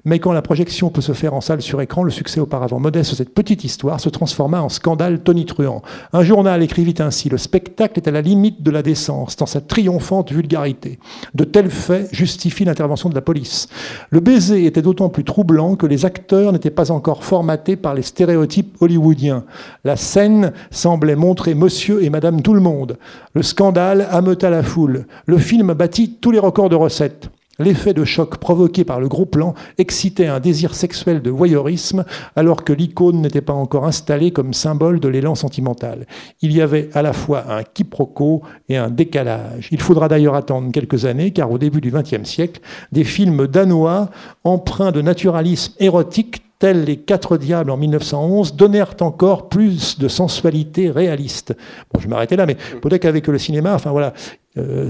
Mais quand la projection peut se faire en salle sur écran, le succès auparavant modeste de cette petite histoire se transforma en scandale tonitruant. Un journal écrivit ainsi Le spectacle est à la limite de la décence dans sa triomphante vulgarité. De tels faits justifient l'intervention de la police. Le baiser était d'autant plus troublant que les acteurs n'étaient pas encore formatés par les stéréotypes hollywoodiens. La scène semblait montrer monsieur et madame tout le monde. Le scandale ameuta la foule. Le film battit tous les records de recettes. L'effet de choc provoqué par le gros plan excitait un désir sexuel de voyeurisme alors que l'icône n'était pas encore installée comme symbole de l'élan sentimental. Il y avait à la fois un quiproquo et un décalage. Il faudra d'ailleurs attendre quelques années car au début du XXe siècle, des films danois empreints de naturalisme érotique tels les Quatre Diables en 1911, donnèrent encore plus de sensualité réaliste. Bon, je vais m'arrêter là, mais peut-être qu'avec le cinéma, enfin voilà, euh.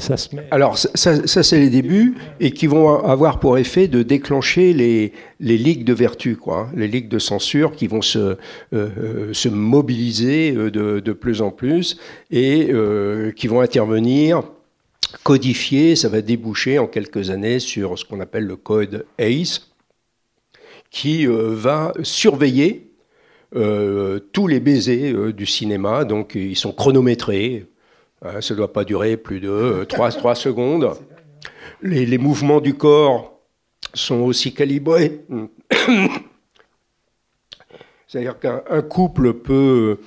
Alors ça, c'est les débuts et qui vont avoir pour effet de déclencher les, les ligues de vertu, quoi, hein, les ligues de censure qui vont se, euh, euh, se mobiliser de, plus en plus et qui vont intervenir codifier, ça va déboucher en quelques années sur ce qu'on appelle le code ACE, qui va surveiller tous les baisers du cinéma. Donc ils sont chronométrés. Hein, ça ne doit pas durer plus de 3, secondes. Les, mouvements du corps sont aussi calibrés. C'est-à-dire qu'un un couple peut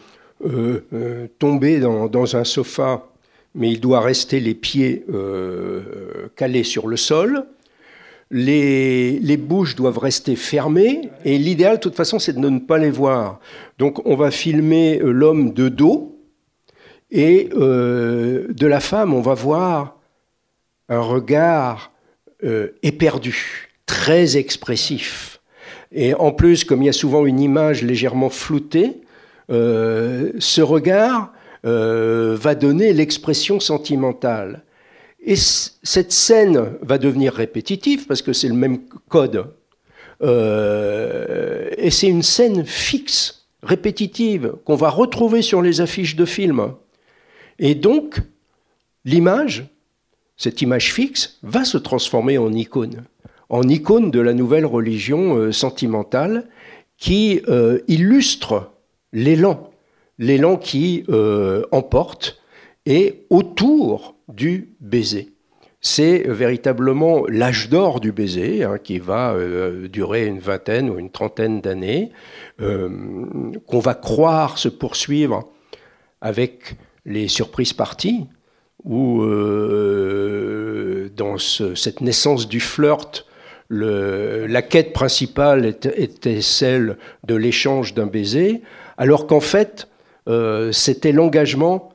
euh, euh, tomber dans, dans un sofa, mais il doit rester les pieds euh, calés sur le sol. Les, les, bouches doivent rester fermées et l'idéal, de toute façon, c'est de ne pas les voir. Donc, on va filmer l'homme de dos et euh, de la femme, on va voir un regard euh, éperdu, très expressif. Et en plus, comme il y a souvent une image légèrement floutée, euh, ce regard va donner l'expression sentimentale. Et cette scène va devenir répétitive parce que c'est le même code. Et c'est une scène fixe, répétitive, qu'on va retrouver sur les affiches de films. Et donc, l'image, cette image fixe, va se transformer en icône. En icône de la nouvelle religion euh, sentimentale qui euh, illustre l'élan, l'élan qui euh, emporte et autour du baiser. C'est véritablement l'âge d'or du baiser, hein, qui va durer une vingtaine ou une trentaine d'années, qu'on va croire se poursuivre avec les surprises parties, où euh, dans ce, cette naissance du flirt, la quête principale était, celle de l'échange d'un baiser, alors qu'en fait, euh, c'était l'engagement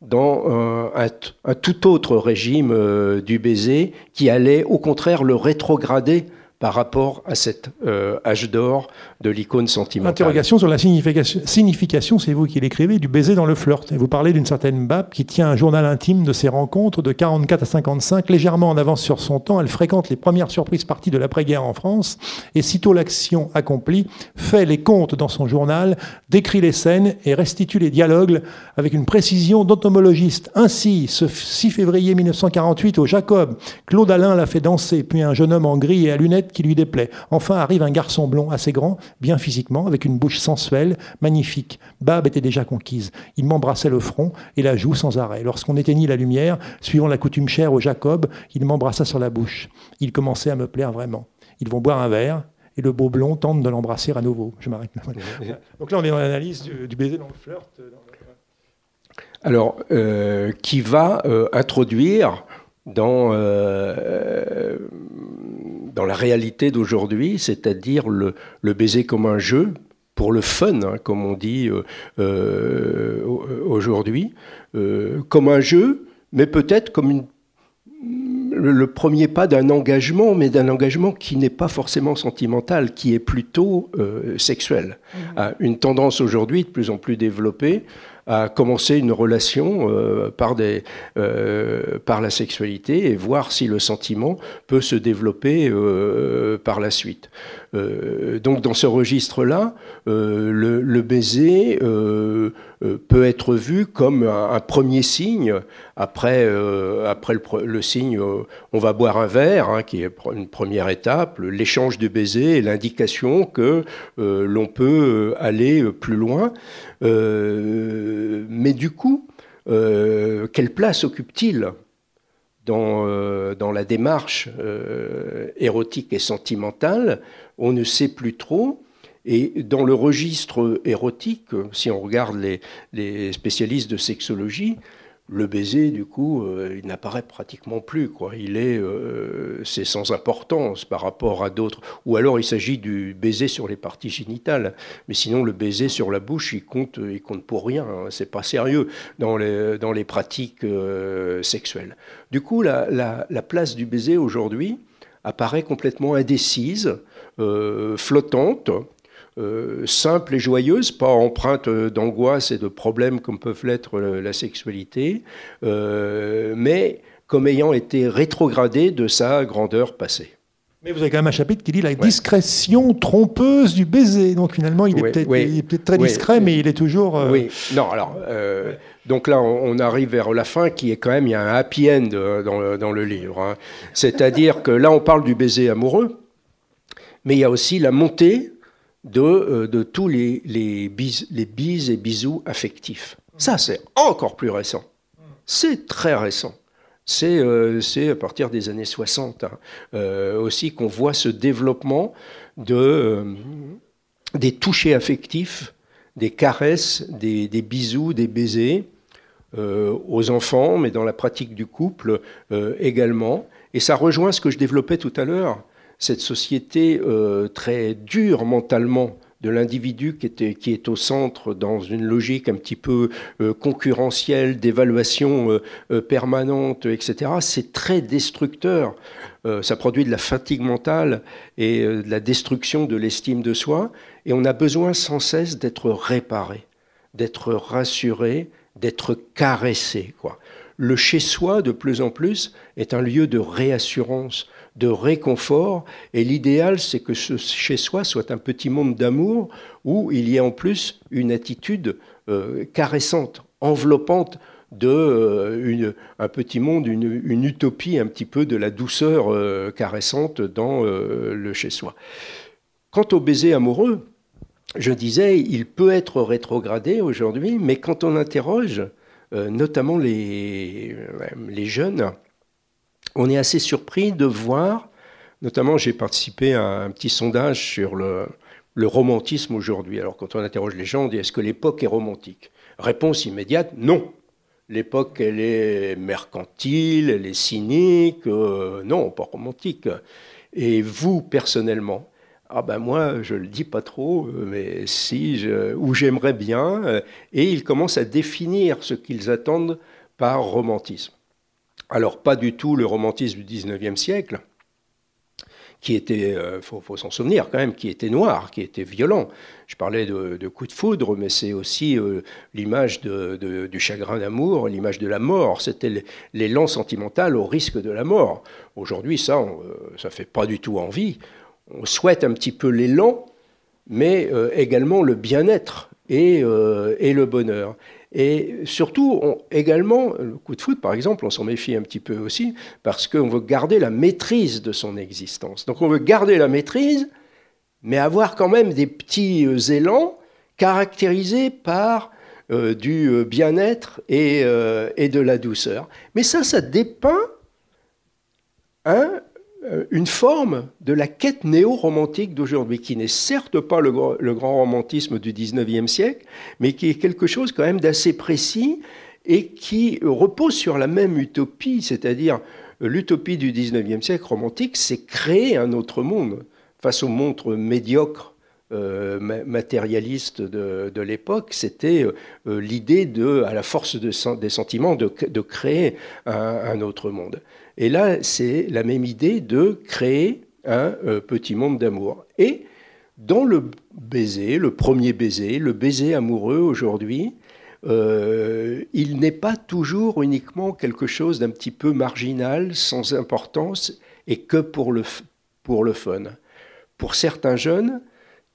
dans un, tout autre régime du baiser qui allait au contraire le rétrograder par rapport à cet euh, âge d'or de l'icône sentimentale. Interrogation sur la signification, signification c'est vous qui l'écrivez, du baiser dans le flirt. Vous parlez d'une certaine Bab qui tient un journal intime de ses rencontres de 44 à 55, légèrement en avance sur son temps. Elle fréquente les premières surprises parties de l'après-guerre en France et sitôt l'action accomplie, fait les comptes dans son journal, décrit les scènes et restitue les dialogues avec une précision d'entomologiste. Ainsi, ce 6 février 1948 au Jacob, Claude Alain l'a fait danser, puis un jeune homme en gris et à lunettes qui lui déplaît. Enfin arrive un garçon blond assez grand, bien physiquement, avec une bouche sensuelle, magnifique. Bab était déjà conquise. Il m'embrassait le front et la joue sans arrêt. Lorsqu'on éteignit la lumière, suivant la coutume chère au Jacob, il m'embrassa sur la bouche. Il commençait à me plaire vraiment. Ils vont boire un verre, et le beau blond tente de l'embrasser à nouveau. Je m'arrête. Donc là, on est dans l'analyse du, baiser dans le flirt. Alors, euh, qui va euh, introduire dans, euh, dans la réalité d'aujourd'hui, c'est-à-dire le, le, baiser comme un jeu, pour le fun, hein, comme on dit euh, euh aujourd'hui, comme un jeu, mais peut-être comme une, le premier pas d'un engagement, mais d'un engagement qui n'est pas forcément sentimental, qui est plutôt sexuel. Mmh. Ah, une tendance aujourd'hui de plus en plus développée à commencer une relation euh, par, des, euh, par la sexualité et voir si le sentiment peut se développer euh, par la suite. donc dans ce registre-là, le, baiser peut être vu comme un, premier signe. Après, après le, signe, on va boire un verre, hein, qui est une première étape, l'échange de baiser et l'indication que l'on peut aller plus loin. Euh, mais du coup, euh, quelle place occupe-t-il dans, euh, dans, la démarche érotique et sentimentale On ne sait plus trop. Et dans le registre érotique, si on regarde les, les spécialistes de sexologie, le baiser, du coup, euh, il n'apparaît pratiquement plus. Quoi. Il est, euh, c'est sans importance par rapport à d'autres. Ou alors il s'agit du baiser sur les parties génitales. Mais sinon, le baiser sur la bouche, il compte, il compte pour rien. Hein. C'est pas sérieux dans les, dans les pratiques euh, sexuelles. Du coup, la, la, place du baiser aujourd'hui apparaît complètement indécise, flottante. Euh, simple et joyeuse, pas empreinte d'angoisse et de problèmes comme peuvent l'être la sexualité, euh, mais comme ayant été rétrogradée de sa grandeur passée. Mais vous avez quand même un chapitre qui dit la discrétion trompeuse du baiser. Donc finalement, il est peut-être très discret, mais il est toujours. Euh, oui, non, alors. Donc là, on arrive vers la fin qui est quand même, il y a un happy end dans le, livre. Hein. C'est-à-dire que là, on parle du baiser amoureux, mais il y a aussi la montée de, euh, de tous les, bis, les et bisous affectifs. Ça, c'est encore plus récent. C'est très récent. C'est euh, à partir des années 60 hein, euh, aussi qu'on voit ce développement de, des touchés affectifs, des caresses, des, des bisous, des baisers aux enfants, mais dans la pratique du couple également. Et ça rejoint ce que je développais tout à l'heure cette société euh, très dure mentalement de l'individu qui, qui est au centre dans une logique un petit peu euh, concurrentielle, d'évaluation euh, permanente, etc., c'est très destructeur. ça produit de la fatigue mentale et de la destruction de l'estime de soi. Et on a besoin sans cesse d'être réparé, d'être rassuré, d'être caressé. Quoi. Le chez-soi, de plus en plus, est un lieu de réassurance, de réconfort. Et l'idéal, c'est que ce chez soi soit un petit monde d'amour où il y ait en plus une attitude euh, caressante, enveloppante de euh, un petit monde, une, utopie un petit peu de la douceur euh, caressante dans le chez-soi. Quant au baiser amoureux, je disais, il peut être rétrogradé aujourd'hui, mais quand on interroge notamment les, les jeunes, on est assez surpris de voir, notamment j'ai participé à un petit sondage sur le, romantisme aujourd'hui. Alors quand on interroge les gens, on dit est-ce que l'époque est romantique? Réponse immédiate, non. L'époque, elle est mercantile, elle est cynique, euh, non, pas romantique. Et vous, personnellement, ah ben moi, je le dis pas trop, mais si, ou j'aimerais bien. Et ils commencent à définir ce qu'ils attendent par romantisme. Alors, pas du tout le romantisme du 19e siècle, qui était, il euh, faut, s'en souvenir quand même, qui était noir, qui était violent. Je parlais de, de coup de foudre, mais c'est aussi euh, l'image du chagrin d'amour, l'image de la mort. C'était l'élan sentimental au risque de la mort. Aujourd'hui, ça, euh, ça fait pas du tout envie. On souhaite un petit peu l'élan, mais également le bien-être et, le bonheur. Et surtout, également, le coup de foot, par exemple, on s'en méfie un petit peu aussi, parce qu'on veut garder la maîtrise de son existence. Donc on veut garder la maîtrise, mais avoir quand même des petits euh, élans caractérisés par euh, du euh, bien-être et, et, de la douceur. Mais ça, ça dépeint un, une forme de la quête néo-romantique d'aujourd'hui, qui n'est certes pas le, grand romantisme du 19e siècle, mais qui est quelque chose quand même d'assez précis et qui repose sur la même utopie, c'est-à-dire euh, l'utopie du 19e siècle romantique, c'est créer un autre monde face aux montres médiocres euh, matérialistes de, l'époque, c'était l'idée de, à la force des sentiments, de, créer un, autre monde. Et là, c'est la même idée de créer un euh, petit monde d'amour. Et dans le baiser, le premier baiser, le baiser amoureux aujourd'hui, euh, il n'est pas toujours uniquement quelque chose d'un petit peu marginal, sans importance, et que pour le, pour le fun. Pour certains jeunes,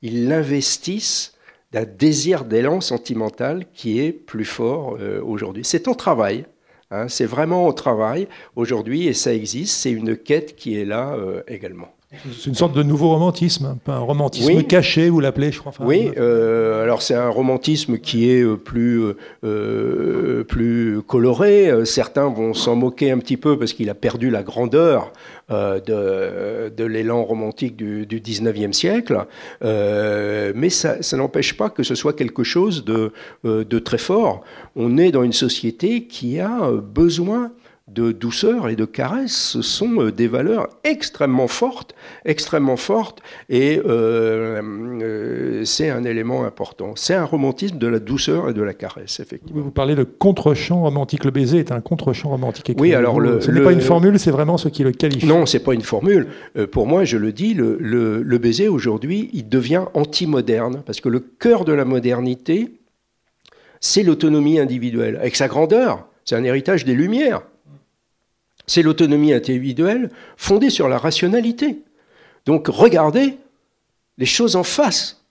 ils l'investissent d'un désir d'élan sentimental qui est plus fort euh, aujourd'hui. C'est en travail. Hein, c'est vraiment au travail aujourd'hui et ça existe. C'est une quête qui est là euh, également. C'est une sorte de nouveau romantisme, un romantisme caché, vous l'appelez, je crois. oui, euh, alors c'est un romantisme qui est euh, plus, euh, plus coloré. Certains vont s'en moquer un petit peu parce qu'il a perdu la grandeur de, de l'élan romantique du, du, 19e siècle. mais ça, n'empêche pas que ce soit quelque chose de, de très fort. On est dans une société qui a besoin de douceur et de caresse, ce sont euh, des valeurs extrêmement fortes, extrêmement fortes, et euh, euh, c'est un élément important. C'est un romantisme de la douceur et de la caresse, effectivement. Vous parlez de contre-champ romantique. Le baiser est un contre-champ romantique. Oui, alors le, ce n'est pas une formule, c'est vraiment ce qui le qualifie. Non, c'est pas une formule. pour moi, je le dis, le, le baiser aujourd'hui, il devient anti-moderne, parce que le cœur de la modernité, c'est l'autonomie individuelle, avec sa grandeur. C'est un héritage des Lumières. C'est l'autonomie individuelle fondée sur la rationalité. Donc regardez les choses en face,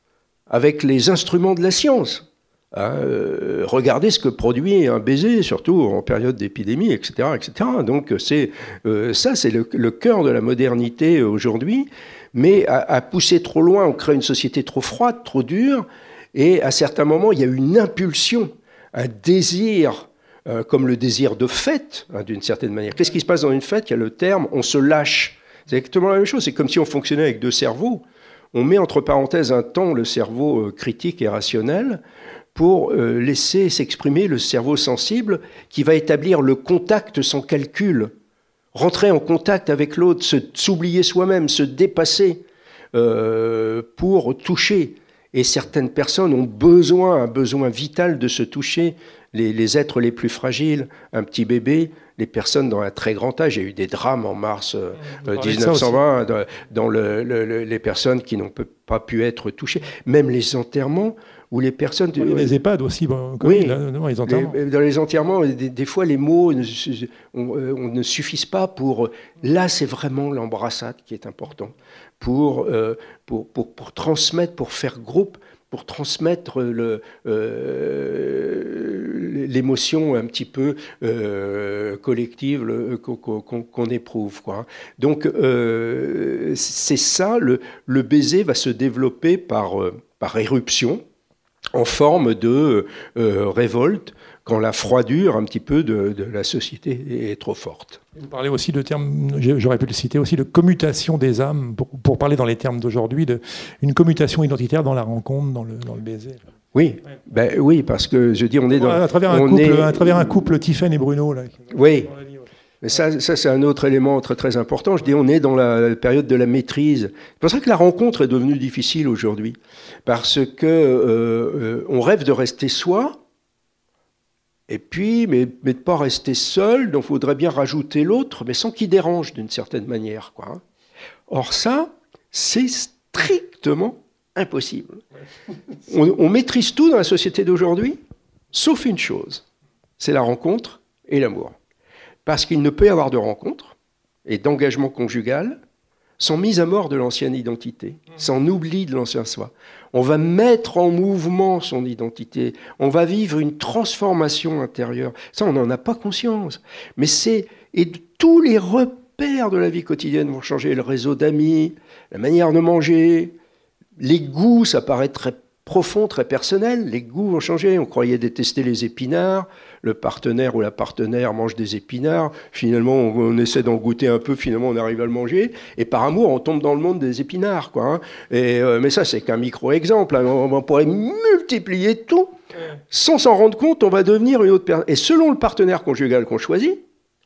avec les instruments de la science. Hein, euh, regardez ce que produit un baiser, surtout en période d'épidémie, etc., etc. Donc c'est euh, ça, c'est le, cœur de la modernité aujourd'hui. Mais à, à, pousser trop loin, on crée une société trop froide, trop dure. Et à certains moments, il y a une impulsion, un désir euh, comme le désir de fête, hein, d'une certaine manière. Qu'est-ce qui se passe dans une fête? Il y a le terme on se lâche. C'est exactement la même chose. C'est comme si on fonctionnait avec deux cerveaux. On met entre parenthèses un temps le cerveau euh, critique et rationnel pour euh, laisser s'exprimer le cerveau sensible qui va établir le contact sans calcul, rentrer en contact avec l'autre, s'oublier soi-même, se dépasser pour toucher. Et certaines personnes ont besoin, un besoin vital de se toucher les, êtres les plus fragiles, un petit bébé, les personnes dans un très grand âge. Il y a eu des drames en mars 1920 euh, dans les personnes qui n'ont pas pu être touchées. Même les enterrements où les personnes... les EHPAD aussi, oui, les enterrements. dans les enterrements, des, fois les mots ne, on, euh, ne suffisent pas pour... Là, c'est vraiment l'embrassade qui est important pour, euh, pour, pour, pour transmettre, pour faire groupe pour transmettre euh, l'émotion un petit peu euh, collective qu'on éprouve. Quoi. Donc euh, c'est ça, le, le, baiser va se développer par, par éruption en forme de révolte quand la froidure un petit peu de, la société est trop forte. Vous parlez aussi de termes, j'aurais pu le citer aussi, de commutation des âmes, pour, parler dans les termes d'aujourd'hui, d'une commutation identitaire dans la rencontre, dans le, dans le baiser. Oui, ben, oui, parce que je dis, on est dans. À travers un, couple, à travers un couple, Tiffen et Bruno. Là, oui. Mais ça, ça c'est un autre élément très très important. Je dis, on est dans la période de la maîtrise. C'est pour ça que la rencontre est devenue difficile aujourd'hui, parce que euh, on rêve de rester soi, et puis, mais, mais de pas rester seul. Donc, il faudrait bien rajouter l'autre, mais sans qu'il dérange d'une certaine manière, quoi. Hein. Or ça, c'est strictement impossible. On, maîtrise tout dans la société d'aujourd'hui, sauf une chose, c'est la rencontre et l'amour. Parce qu'il ne peut y avoir de rencontre et d'engagement conjugal sans mise à mort de l'ancienne identité, sans oubli de l'ancien soi. On va mettre en mouvement son identité, on va vivre une transformation intérieure. Ça, on n'en a pas conscience. Mais c'est... Et tous les repères de la vie quotidienne vont changer. Le réseau d'amis, la manière de manger, les goûts, ça paraît très profond, très personnel. Les goûts vont changer. On croyait détester les épinards. Le partenaire ou la partenaire mange des épinards. Finalement, on, essaie d'en goûter un peu. Finalement, on arrive à le manger. Et par amour, on tombe dans le monde des épinards. Quoi, hein. Et, euh, mais ça, c'est qu'un micro-exemple. Hein. On, pourrait multiplier tout. Sans s'en rendre compte, on va devenir une autre personne. Et selon le partenaire conjugal qu'on choisit,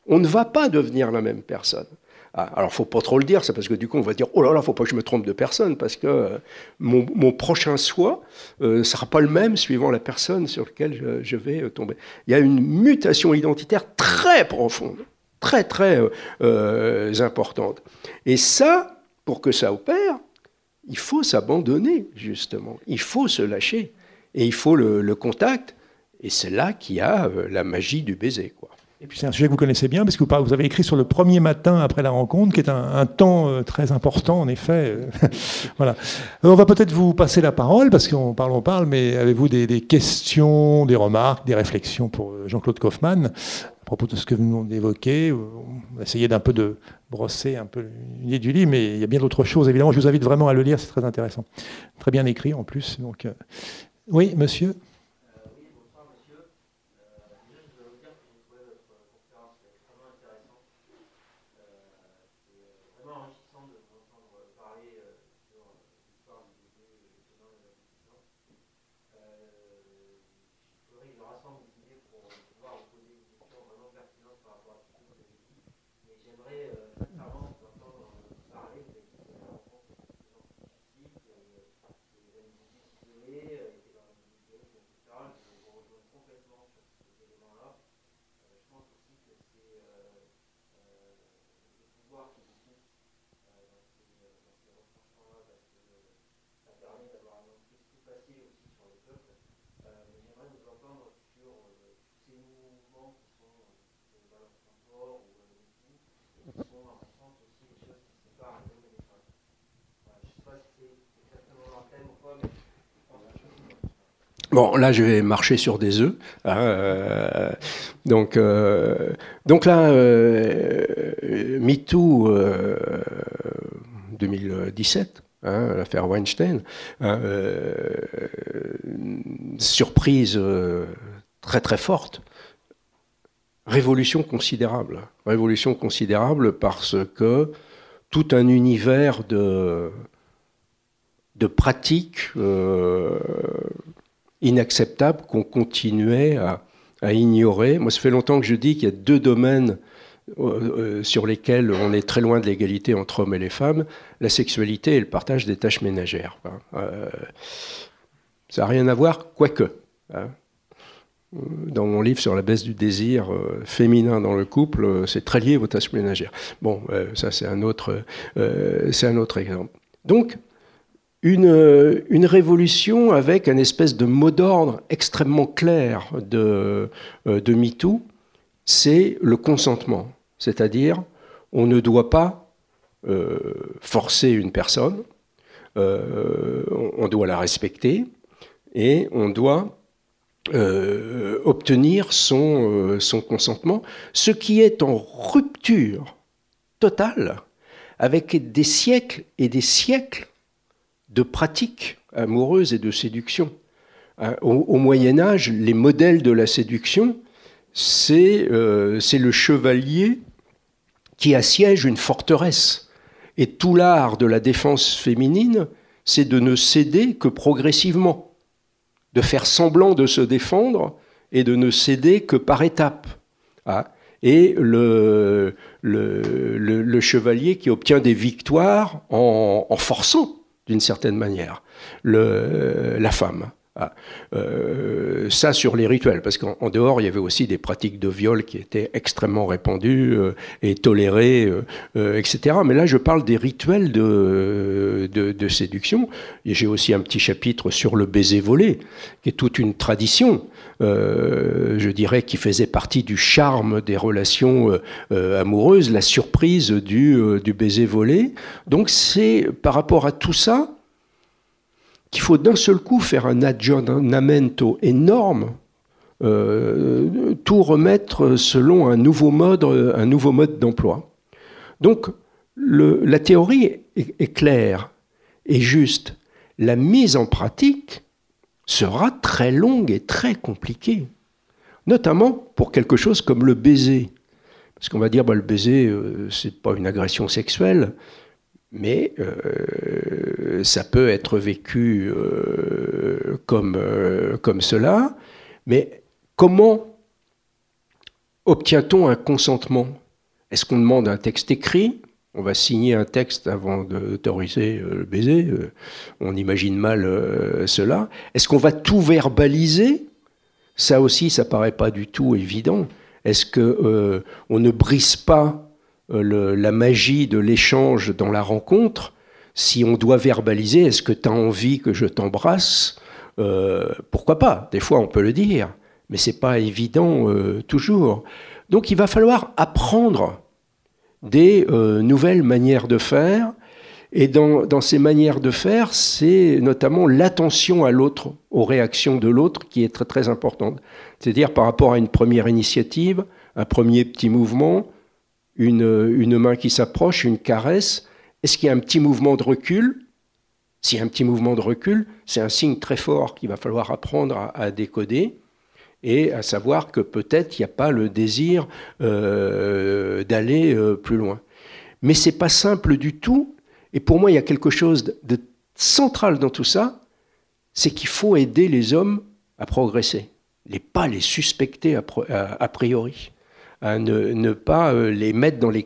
on ne va pas devenir la même personne. Ah, alors, faut pas trop le dire, c'est parce que du coup, on va dire, oh là là, faut pas que je me trompe de personne, parce que euh, mon, prochain soi ne euh, sera pas le même suivant la personne sur laquelle je, vais euh, tomber. Il y a une mutation identitaire très profonde, très très importante. Et ça, pour que ça opère, il faut s'abandonner, justement. Il faut se lâcher. Et il faut le, le contact. Et c'est là qu'il y a la magie du baiser, quoi. C'est un sujet que vous connaissez bien, parce que vous avez écrit sur le premier matin après la rencontre, qui est un, temps euh, très important, en effet. Euh, voilà. on va peut-être vous passer la parole, parce qu'on parle, on parle, mais avez-vous des, questions, des remarques, des réflexions pour euh, Jean-Claude Kaufmann à propos de ce que vous venons d'évoquer On d'un peu de brosser un peu l'idée du livre, mais il y a bien d'autres choses. Évidemment, je vous invite vraiment à le lire, c'est très intéressant. Très bien écrit en plus. Oui, monsieur Bon, là, je vais marcher sur des œufs. Hein, euh, donc, euh, donc là, euh, MeToo 2017, hein, l'affaire Weinstein, hein, surprise très très forte, révolution considérable, révolution considérable parce que tout un univers de de pratiques inacceptable qu'on continuait à, ignorer. Moi, ça fait longtemps que je dis qu'il y a deux domaines euh, euh, sur lesquels on est très loin de l'égalité entre hommes et les femmes, la sexualité et le partage des tâches ménagères. Hein. Euh, ça n'a rien à voir, quoique. Hein. Dans mon livre sur la baisse du désir féminin dans le couple, c'est très lié aux tâches ménagères. Bon, ça c'est un, autre, un autre exemple. Donc, une, une, révolution avec un espèce de mot d'ordre extrêmement clair de, euh, de MeToo, c'est le consentement. C'est-à-dire, on ne doit pas euh, forcer une personne, euh, on doit la respecter et on doit obtenir son consentement, ce qui est en rupture totale avec des siècles et des siècles de pratiques amoureuses et de séduction. Hein, au, Moyen Âge, les modèles de la séduction, euh, c'est le chevalier qui assiège une forteresse. Et tout l'art de la défense féminine, c'est de ne céder que progressivement, de faire semblant de se défendre et de ne céder que par étapes. Hein. et le, chevalier qui obtient des victoires en forçant, d'une certaine manière, la femme. Ah, euh, ça sur les rituels, parce qu'en dehors, il y avait aussi des pratiques de viol qui étaient extrêmement répandues euh, et tolérées, euh, etc. Mais là, je parle des rituels de, de, séduction. Et j'ai aussi un petit chapitre sur le baiser volé, qui est toute une tradition, je dirais, qui faisait partie du charme des relations amoureuses, la surprise du, baiser volé. Donc c'est par rapport à tout ça, qu'il faut d'un seul coup faire un aggiornamento énorme, euh, tout remettre selon un nouveau mode, un nouveau mode d'emploi. Donc la théorie est, claire et juste. La mise en pratique sera très longue et très compliquée, notamment pour quelque chose comme le baiser. Parce qu'on va dire, bah, le baiser, euh, c'est pas une agression sexuelle, mais euh, ça peut être vécu euh, comme, euh, comme cela. Mais comment obtient-on un consentement? Est-ce qu'on demande un texte écrit? On va signer un texte avant d'autoriser le baiser. On imagine mal cela. Est-ce qu'on va tout verbaliser? Ça aussi, ça paraît pas du tout évident. Est-ce que on ne brise pas euh, la magie de l'échange dans la rencontre, si on doit verbaliser, est-ce que tu as envie que je t'embrasse? Euh, Pourquoi pas? Des fois, on peut le dire, mais c'est pas évident euh, toujours. Donc, il va falloir apprendre des nouvelles manières de faire. Et dans, ces manières de faire, c'est notamment l'attention à l'autre, aux réactions de l'autre, qui est très très importante. C'est-à-dire par rapport à une première initiative, un premier petit mouvement, une, main qui s'approche, une caresse, est-ce qu'il y a un petit mouvement de recul? S'il y a un petit mouvement de recul, c'est un signe très fort qu'il va falloir apprendre à, décoder et à savoir que peut-être il n'y a pas le désir euh, d'aller euh, plus loin. Mais c'est pas simple du tout. Et pour moi, il y a quelque chose de central dans tout ça, c'est qu'il faut aider les hommes à progresser, et pas les suspecter a priori à ne, pas euh, les mettre dans les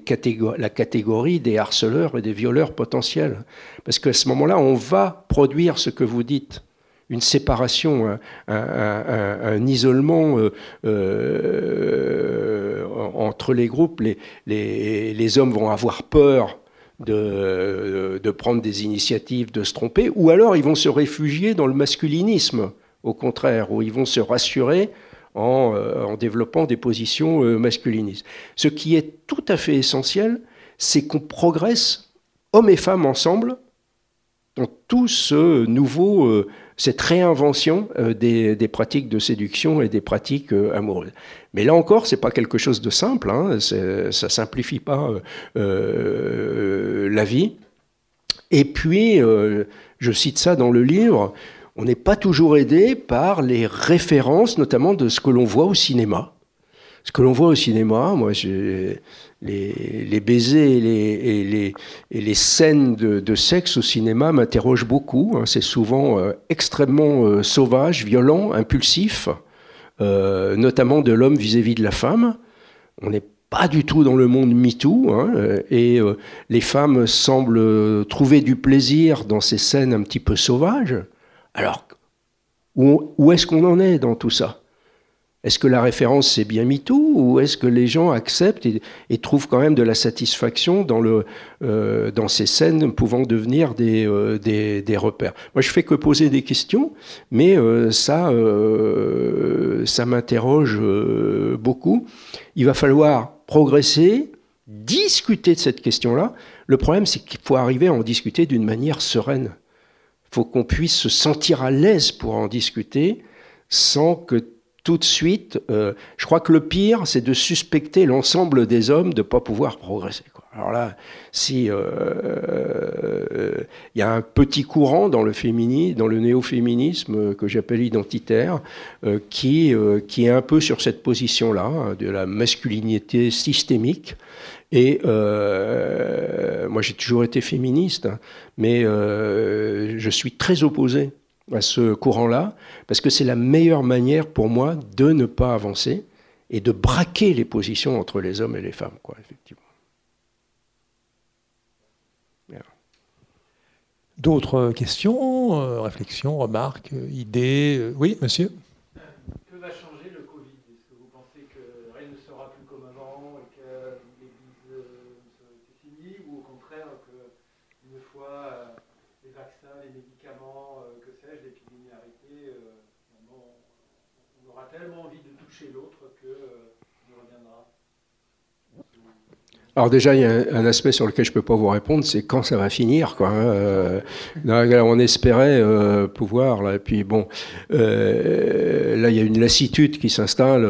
la catégorie des harceleurs et des violeurs potentiels. Parce qu'à ce moment-là, on va produire ce que vous dites une séparation, un, isolement euh, euh, entre les groupes. Les, les, hommes vont avoir peur de, de, prendre des initiatives, de se tromper, ou alors ils vont se réfugier dans le masculinisme, au contraire, où ils vont se rassurer euh, en, développant des positions masculinistes. Ce qui est tout à fait essentiel, c'est qu'on progresse, hommes et femmes ensemble, dans tout ce nouveau, cette réinvention des, pratiques de séduction et des pratiques amoureuses. Mais là encore, c'est pas quelque chose de simple, hein, ça simplifie pas la vie. Et puis, je cite ça dans le livre, on n'est pas toujours aidé par les références, notamment de ce que l'on voit au cinéma. Ce que l'on voit au cinéma, moi, les, les, baisers et les, et les, scènes de, sexe au cinéma m'interrogent beaucoup. Hein. C'est souvent euh, extrêmement euh, sauvage, violent, impulsif, euh, notamment de l'homme vis-à-vis de la femme. On n'est pas du tout dans le monde MeToo, hein, et les femmes semblent trouver du plaisir dans ces scènes un petit peu sauvages. Alors, où, est-ce qu'on en est dans tout ça? Est-ce que la référence c'est bien MeToo ou est-ce que les gens acceptent et, trouvent quand même de la satisfaction dans, le, euh, dans ces scènes pouvant devenir euh, des, des, repères? Moi, je fais que poser des questions, mais euh, ça, ça m'interroge beaucoup. Il va falloir progresser, discuter de cette question-là. Le problème, c'est qu'il faut arriver à en discuter d'une manière sereine. Il faut qu'on puisse se sentir à l'aise pour en discuter sans que tout de suite, euh, je crois que le pire, c'est de suspecter l'ensemble des hommes de ne pas pouvoir progresser. Alors là, si il euh, y a un petit courant dans le féminisme, dans le néo-féminisme que j'appelle identitaire, euh, qui, est un peu sur cette position-là, hein, de la masculinité systémique, et euh, moi, j'ai toujours été féministe, hein, mais euh, je suis très opposé à ce courant-là, parce que c'est la meilleure manière pour moi de ne pas avancer. et de braquer les positions entre les hommes et les femmes. D'autres questions, euh, réflexions, remarques, euh, idées euh, Oui, monsieur Que va changer le Covid Est-ce que vous pensez que rien ne sera plus comme avant et que l'Église est finie Ou au contraire, qu'une fois les vaccins, les médicaments, que sais-je, l'épidémie arrêtée, on aura tellement envie de toucher l'autre qu'on reviendra alors déjà, il y a un, aspect sur lequel je ne peux pas vous répondre, c'est quand ça va finir. Hein, euh, on espérait euh, pouvoir, là, et puis bon, euh, là, il y a une lassitude qui s'installe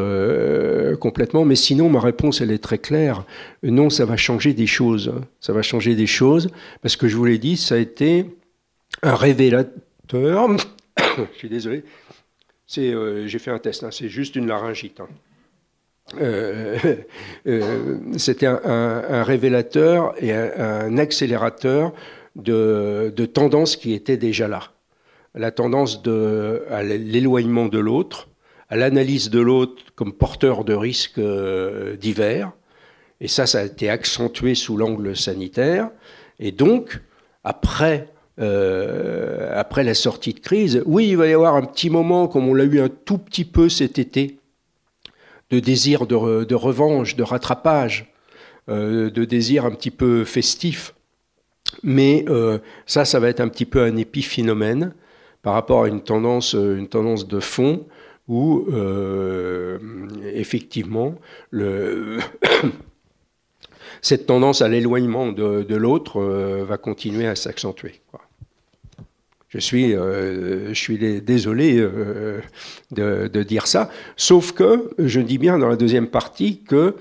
complètement, mais sinon, ma réponse, elle est très claire. Non, ça va changer des choses. Ça va changer des choses, parce que je vous l'ai dit, ça a été un révélateur. je suis désolé. J'ai fait un test, hein, c'est juste une laryngite. Hein. Euh, euh, c'était un, révélateur et un, accélérateur de, tendances qui étaient déjà là. La tendance de, à l'éloignement de l'autre, à l'analyse de l'autre comme porteur de risques euh, divers. Et ça, ça a été accentué sous l'angle sanitaire. Et donc, après, après la sortie de crise, oui, il va y avoir un petit moment, comme on l'a eu un tout petit peu cet été, de désir de, revanche, de rattrapage, euh, de désir un petit peu festif. Mais euh, ça, ça va être un petit peu un épiphénomène par rapport à une tendance, une tendance de fond où, euh, effectivement, cette tendance à l'éloignement de l'autre va continuer à s'accentuer. Je suis, euh, je suis désolé euh, de, dire ça, sauf que je dis bien dans la deuxième partie que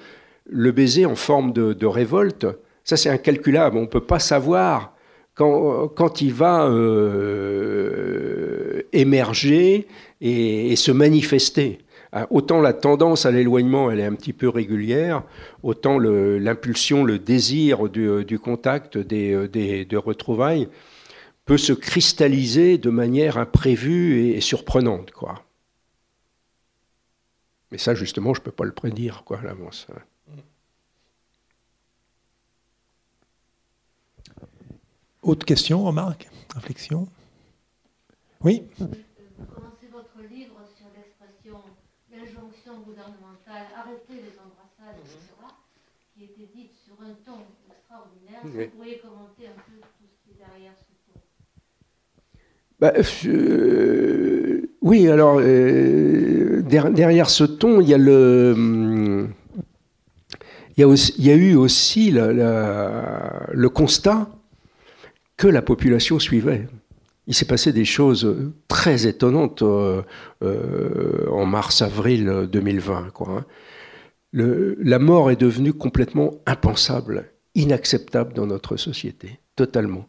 le baiser en forme de, révolte, ça c'est incalculable, on ne peut pas savoir quand, il va euh, émerger et, se manifester. Ah, autant la tendance à l'éloignement, elle est un petit peu régulière, autant l'impulsion, le, désir du, contact, des, des, de retrouvailles, peut se cristalliser de manière imprévue et, surprenante. Quoi. Mais ça, justement, je ne peux pas le prédire quoi, à l'avance. Autre question, remarque, réflexion Oui? Vous commencez votre livre sur l'expression l'injonction gouvernementale arrêtez les embrassades, etc., qui était dite sur un ton extraordinaire. Vous pourriez commenter un peu tout ce qui est derrière ce bah, euh, oui, alors euh, derrière ce ton, il y a le, il y a, eu aussi le constat que la population suivait. Il s'est passé des choses très étonnantes euh, en mars-avril 2020. Quoi, hein. la mort est devenue complètement impensable, inacceptable dans notre société, totalement.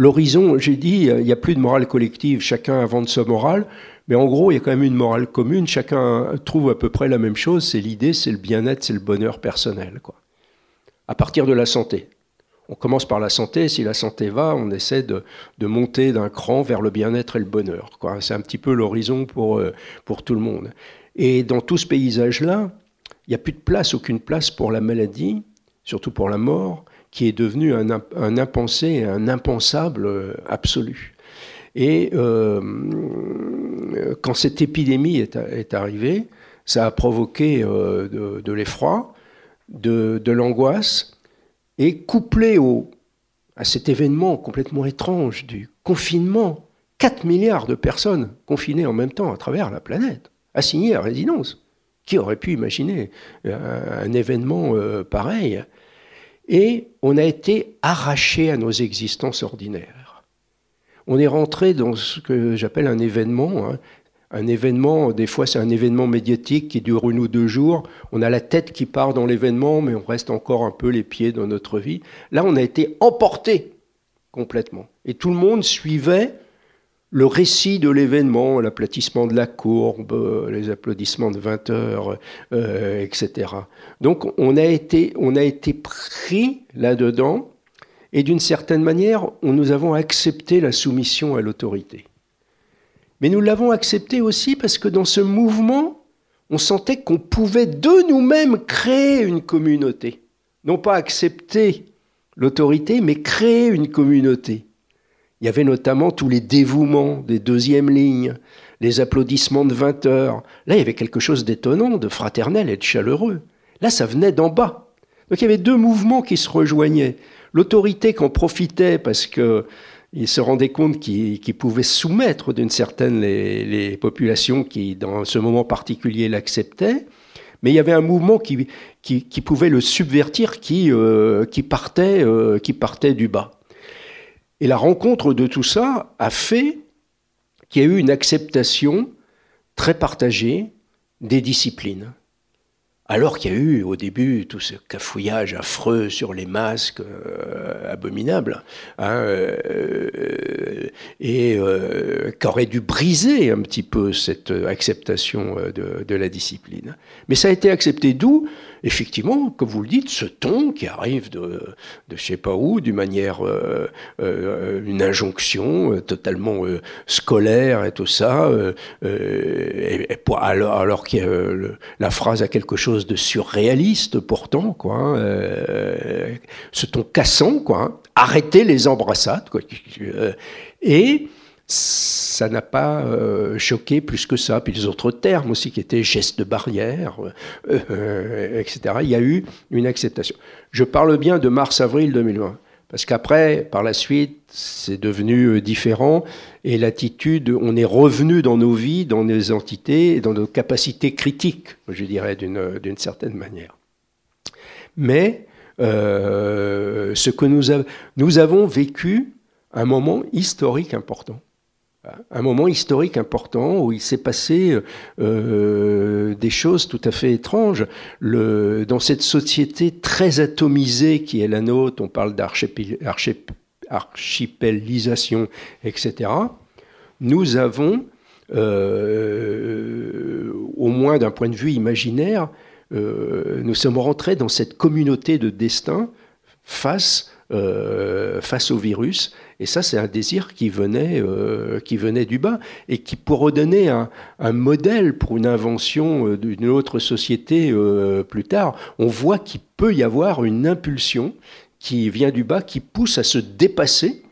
L'horizon, j'ai dit, il n'y a plus de morale collective, chacun invente sa morale, mais en gros, il y a quand même une morale commune, chacun trouve à peu près la même chose, c'est l'idée, c'est le bien-être, c'est le bonheur personnel. À partir de la santé. On commence par la santé, si la santé va, on essaie de, monter d'un cran vers le bien-être et le bonheur. C'est un petit peu l'horizon pour, euh, pour tout le monde. Et dans tout ce paysage-là, il n'y a plus de place, aucune place pour la maladie, surtout pour la mort, qui est devenu un, un impensé, un impensable euh, absolu. Et euh, quand cette épidémie est, arrivée, ça a provoqué euh, de, l'effroi, de, l'angoisse, et couplé au, à cet événement complètement étrange du confinement, 4 milliards de personnes confinées en même temps à travers la planète, assignées à résidence. Qui aurait pu imaginer un, événement pareil? Et on a été arraché à nos existences ordinaires. On est rentré dans ce que j'appelle un événement. Hein. Un événement, des fois c'est un événement médiatique qui dure une ou deux jours. On a la tête qui part dans l'événement, mais on reste encore un peu les pieds dans notre vie. Là, on a été emporté complètement. Et tout le monde suivait le récit de l'événement, l'aplatissement de la courbe, les applaudissements de 20 heures, euh, etc. Donc on a été, on a été pris là-dedans, et d'une certaine manière, nous avons accepté la soumission à l'autorité. Mais nous l'avons accepté aussi parce que dans ce mouvement, on sentait qu'on pouvait de nous-mêmes créer une communauté. Non pas accepter l'autorité, mais créer une communauté. Il y avait notamment tous les dévouements des deuxièmes lignes, les applaudissements de 20 heures. Là, il y avait quelque chose d'étonnant, de fraternel et de chaleureux. Là, ça venait d'en bas. Donc il y avait deux mouvements qui se rejoignaient. L'autorité qu'en profitait parce que il se rendait compte qu'il pouvait soumettre d'une certaine les, populations qui, dans ce moment particulier, l'acceptaient. Mais il y avait un mouvement qui, pouvait le subvertir, qui, euh, partait, euh, qui partait du bas. Et la rencontre de tout ça a fait qu'il y a eu une acceptation très partagée des disciplines alors qu'il y a eu au début tout ce cafouillage affreux sur les masques euh, abominables, hein, euh, et euh, qu'aurait dû briser un petit peu cette acceptation de, de, la discipline. Mais ça a été accepté d'où? Effectivement, comme vous le dites, ce ton qui arrive de, de je sais pas où, d'une manière, euh, euh, une injonction euh, totalement scolaire et tout ça, et, alors, alors que la phrase a quelque chose de surréaliste pourtant, quoi, hein, ce ton cassant, quoi, hein. arrêtez les embrassades, quoi, et ça n'a pas euh, choqué plus que ça. Puis les autres termes aussi qui étaient gestes de barrière, euh, euh, etc. Il y a eu une acceptation. Je parle bien de mars-avril 2020. Parce qu'après, par la suite, c'est devenu différent et l'attitude, on est revenu dans nos vies, dans nos entités, dans nos capacités critiques, je dirais, d'une certaine manière. Mais ce que nous, nous avons vécu un moment historique important un moment historique important où il s'est passé euh, des choses tout à fait étranges. Dans cette société très atomisée qui est la nôtre, on parle d'archipélisation, etc., nous avons, euh, au moins d'un point de vue imaginaire, euh, nous sommes rentrés dans cette communauté de destin face au virus et ça, c'est un désir qui venait, euh, qui venait du bas et qui, pour redonner un, modèle pour une invention euh, d'une autre société euh, plus tard, on voit qu'il peut y avoir une impulsion qui vient du bas, qui pousse à se dépasser.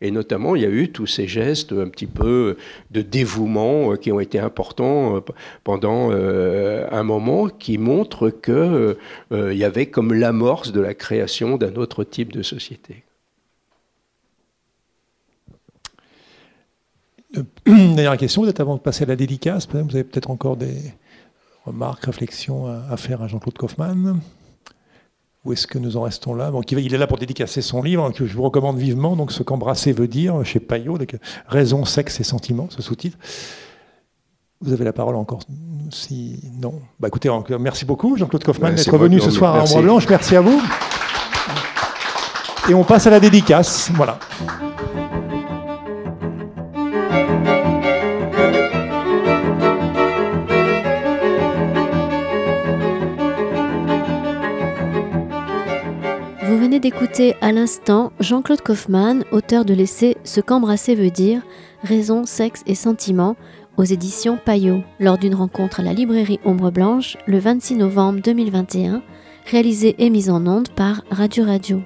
Et notamment, il y a eu tous ces gestes un petit peu de dévouement qui ont été importants pendant un moment, qui montrent qu'il il y avait comme l'amorce de la création d'un autre type de société. Dernière question, peut-être avant de passer à la dédicace, vous avez peut-être encore des remarques, réflexions à, faire à Jean-Claude Kaufmann Où est-ce que nous en restons là? Bon, Il est là pour dédicacer son livre, que je vous recommande vivement, donc ce qu'embrasser veut dire, chez Payot, Raison, sexe et sentiments, ce sous-titre. Vous avez la parole encore si non. Bah écoutez, merci beaucoup Jean-Claude Kaufmann d'être venu ce soir à Ombre Blanche. Merci à vous. Et on passe à la dédicace. Voilà. D'écouter à l'instant Jean-Claude Kaufmann, auteur de l'essai Ce qu'embrasser veut dire, raison, sexe et sentiments, aux éditions Payot, lors d'une rencontre à la librairie Ombre Blanche le 26 novembre 2021, réalisée et mise en onde par Radio Radio.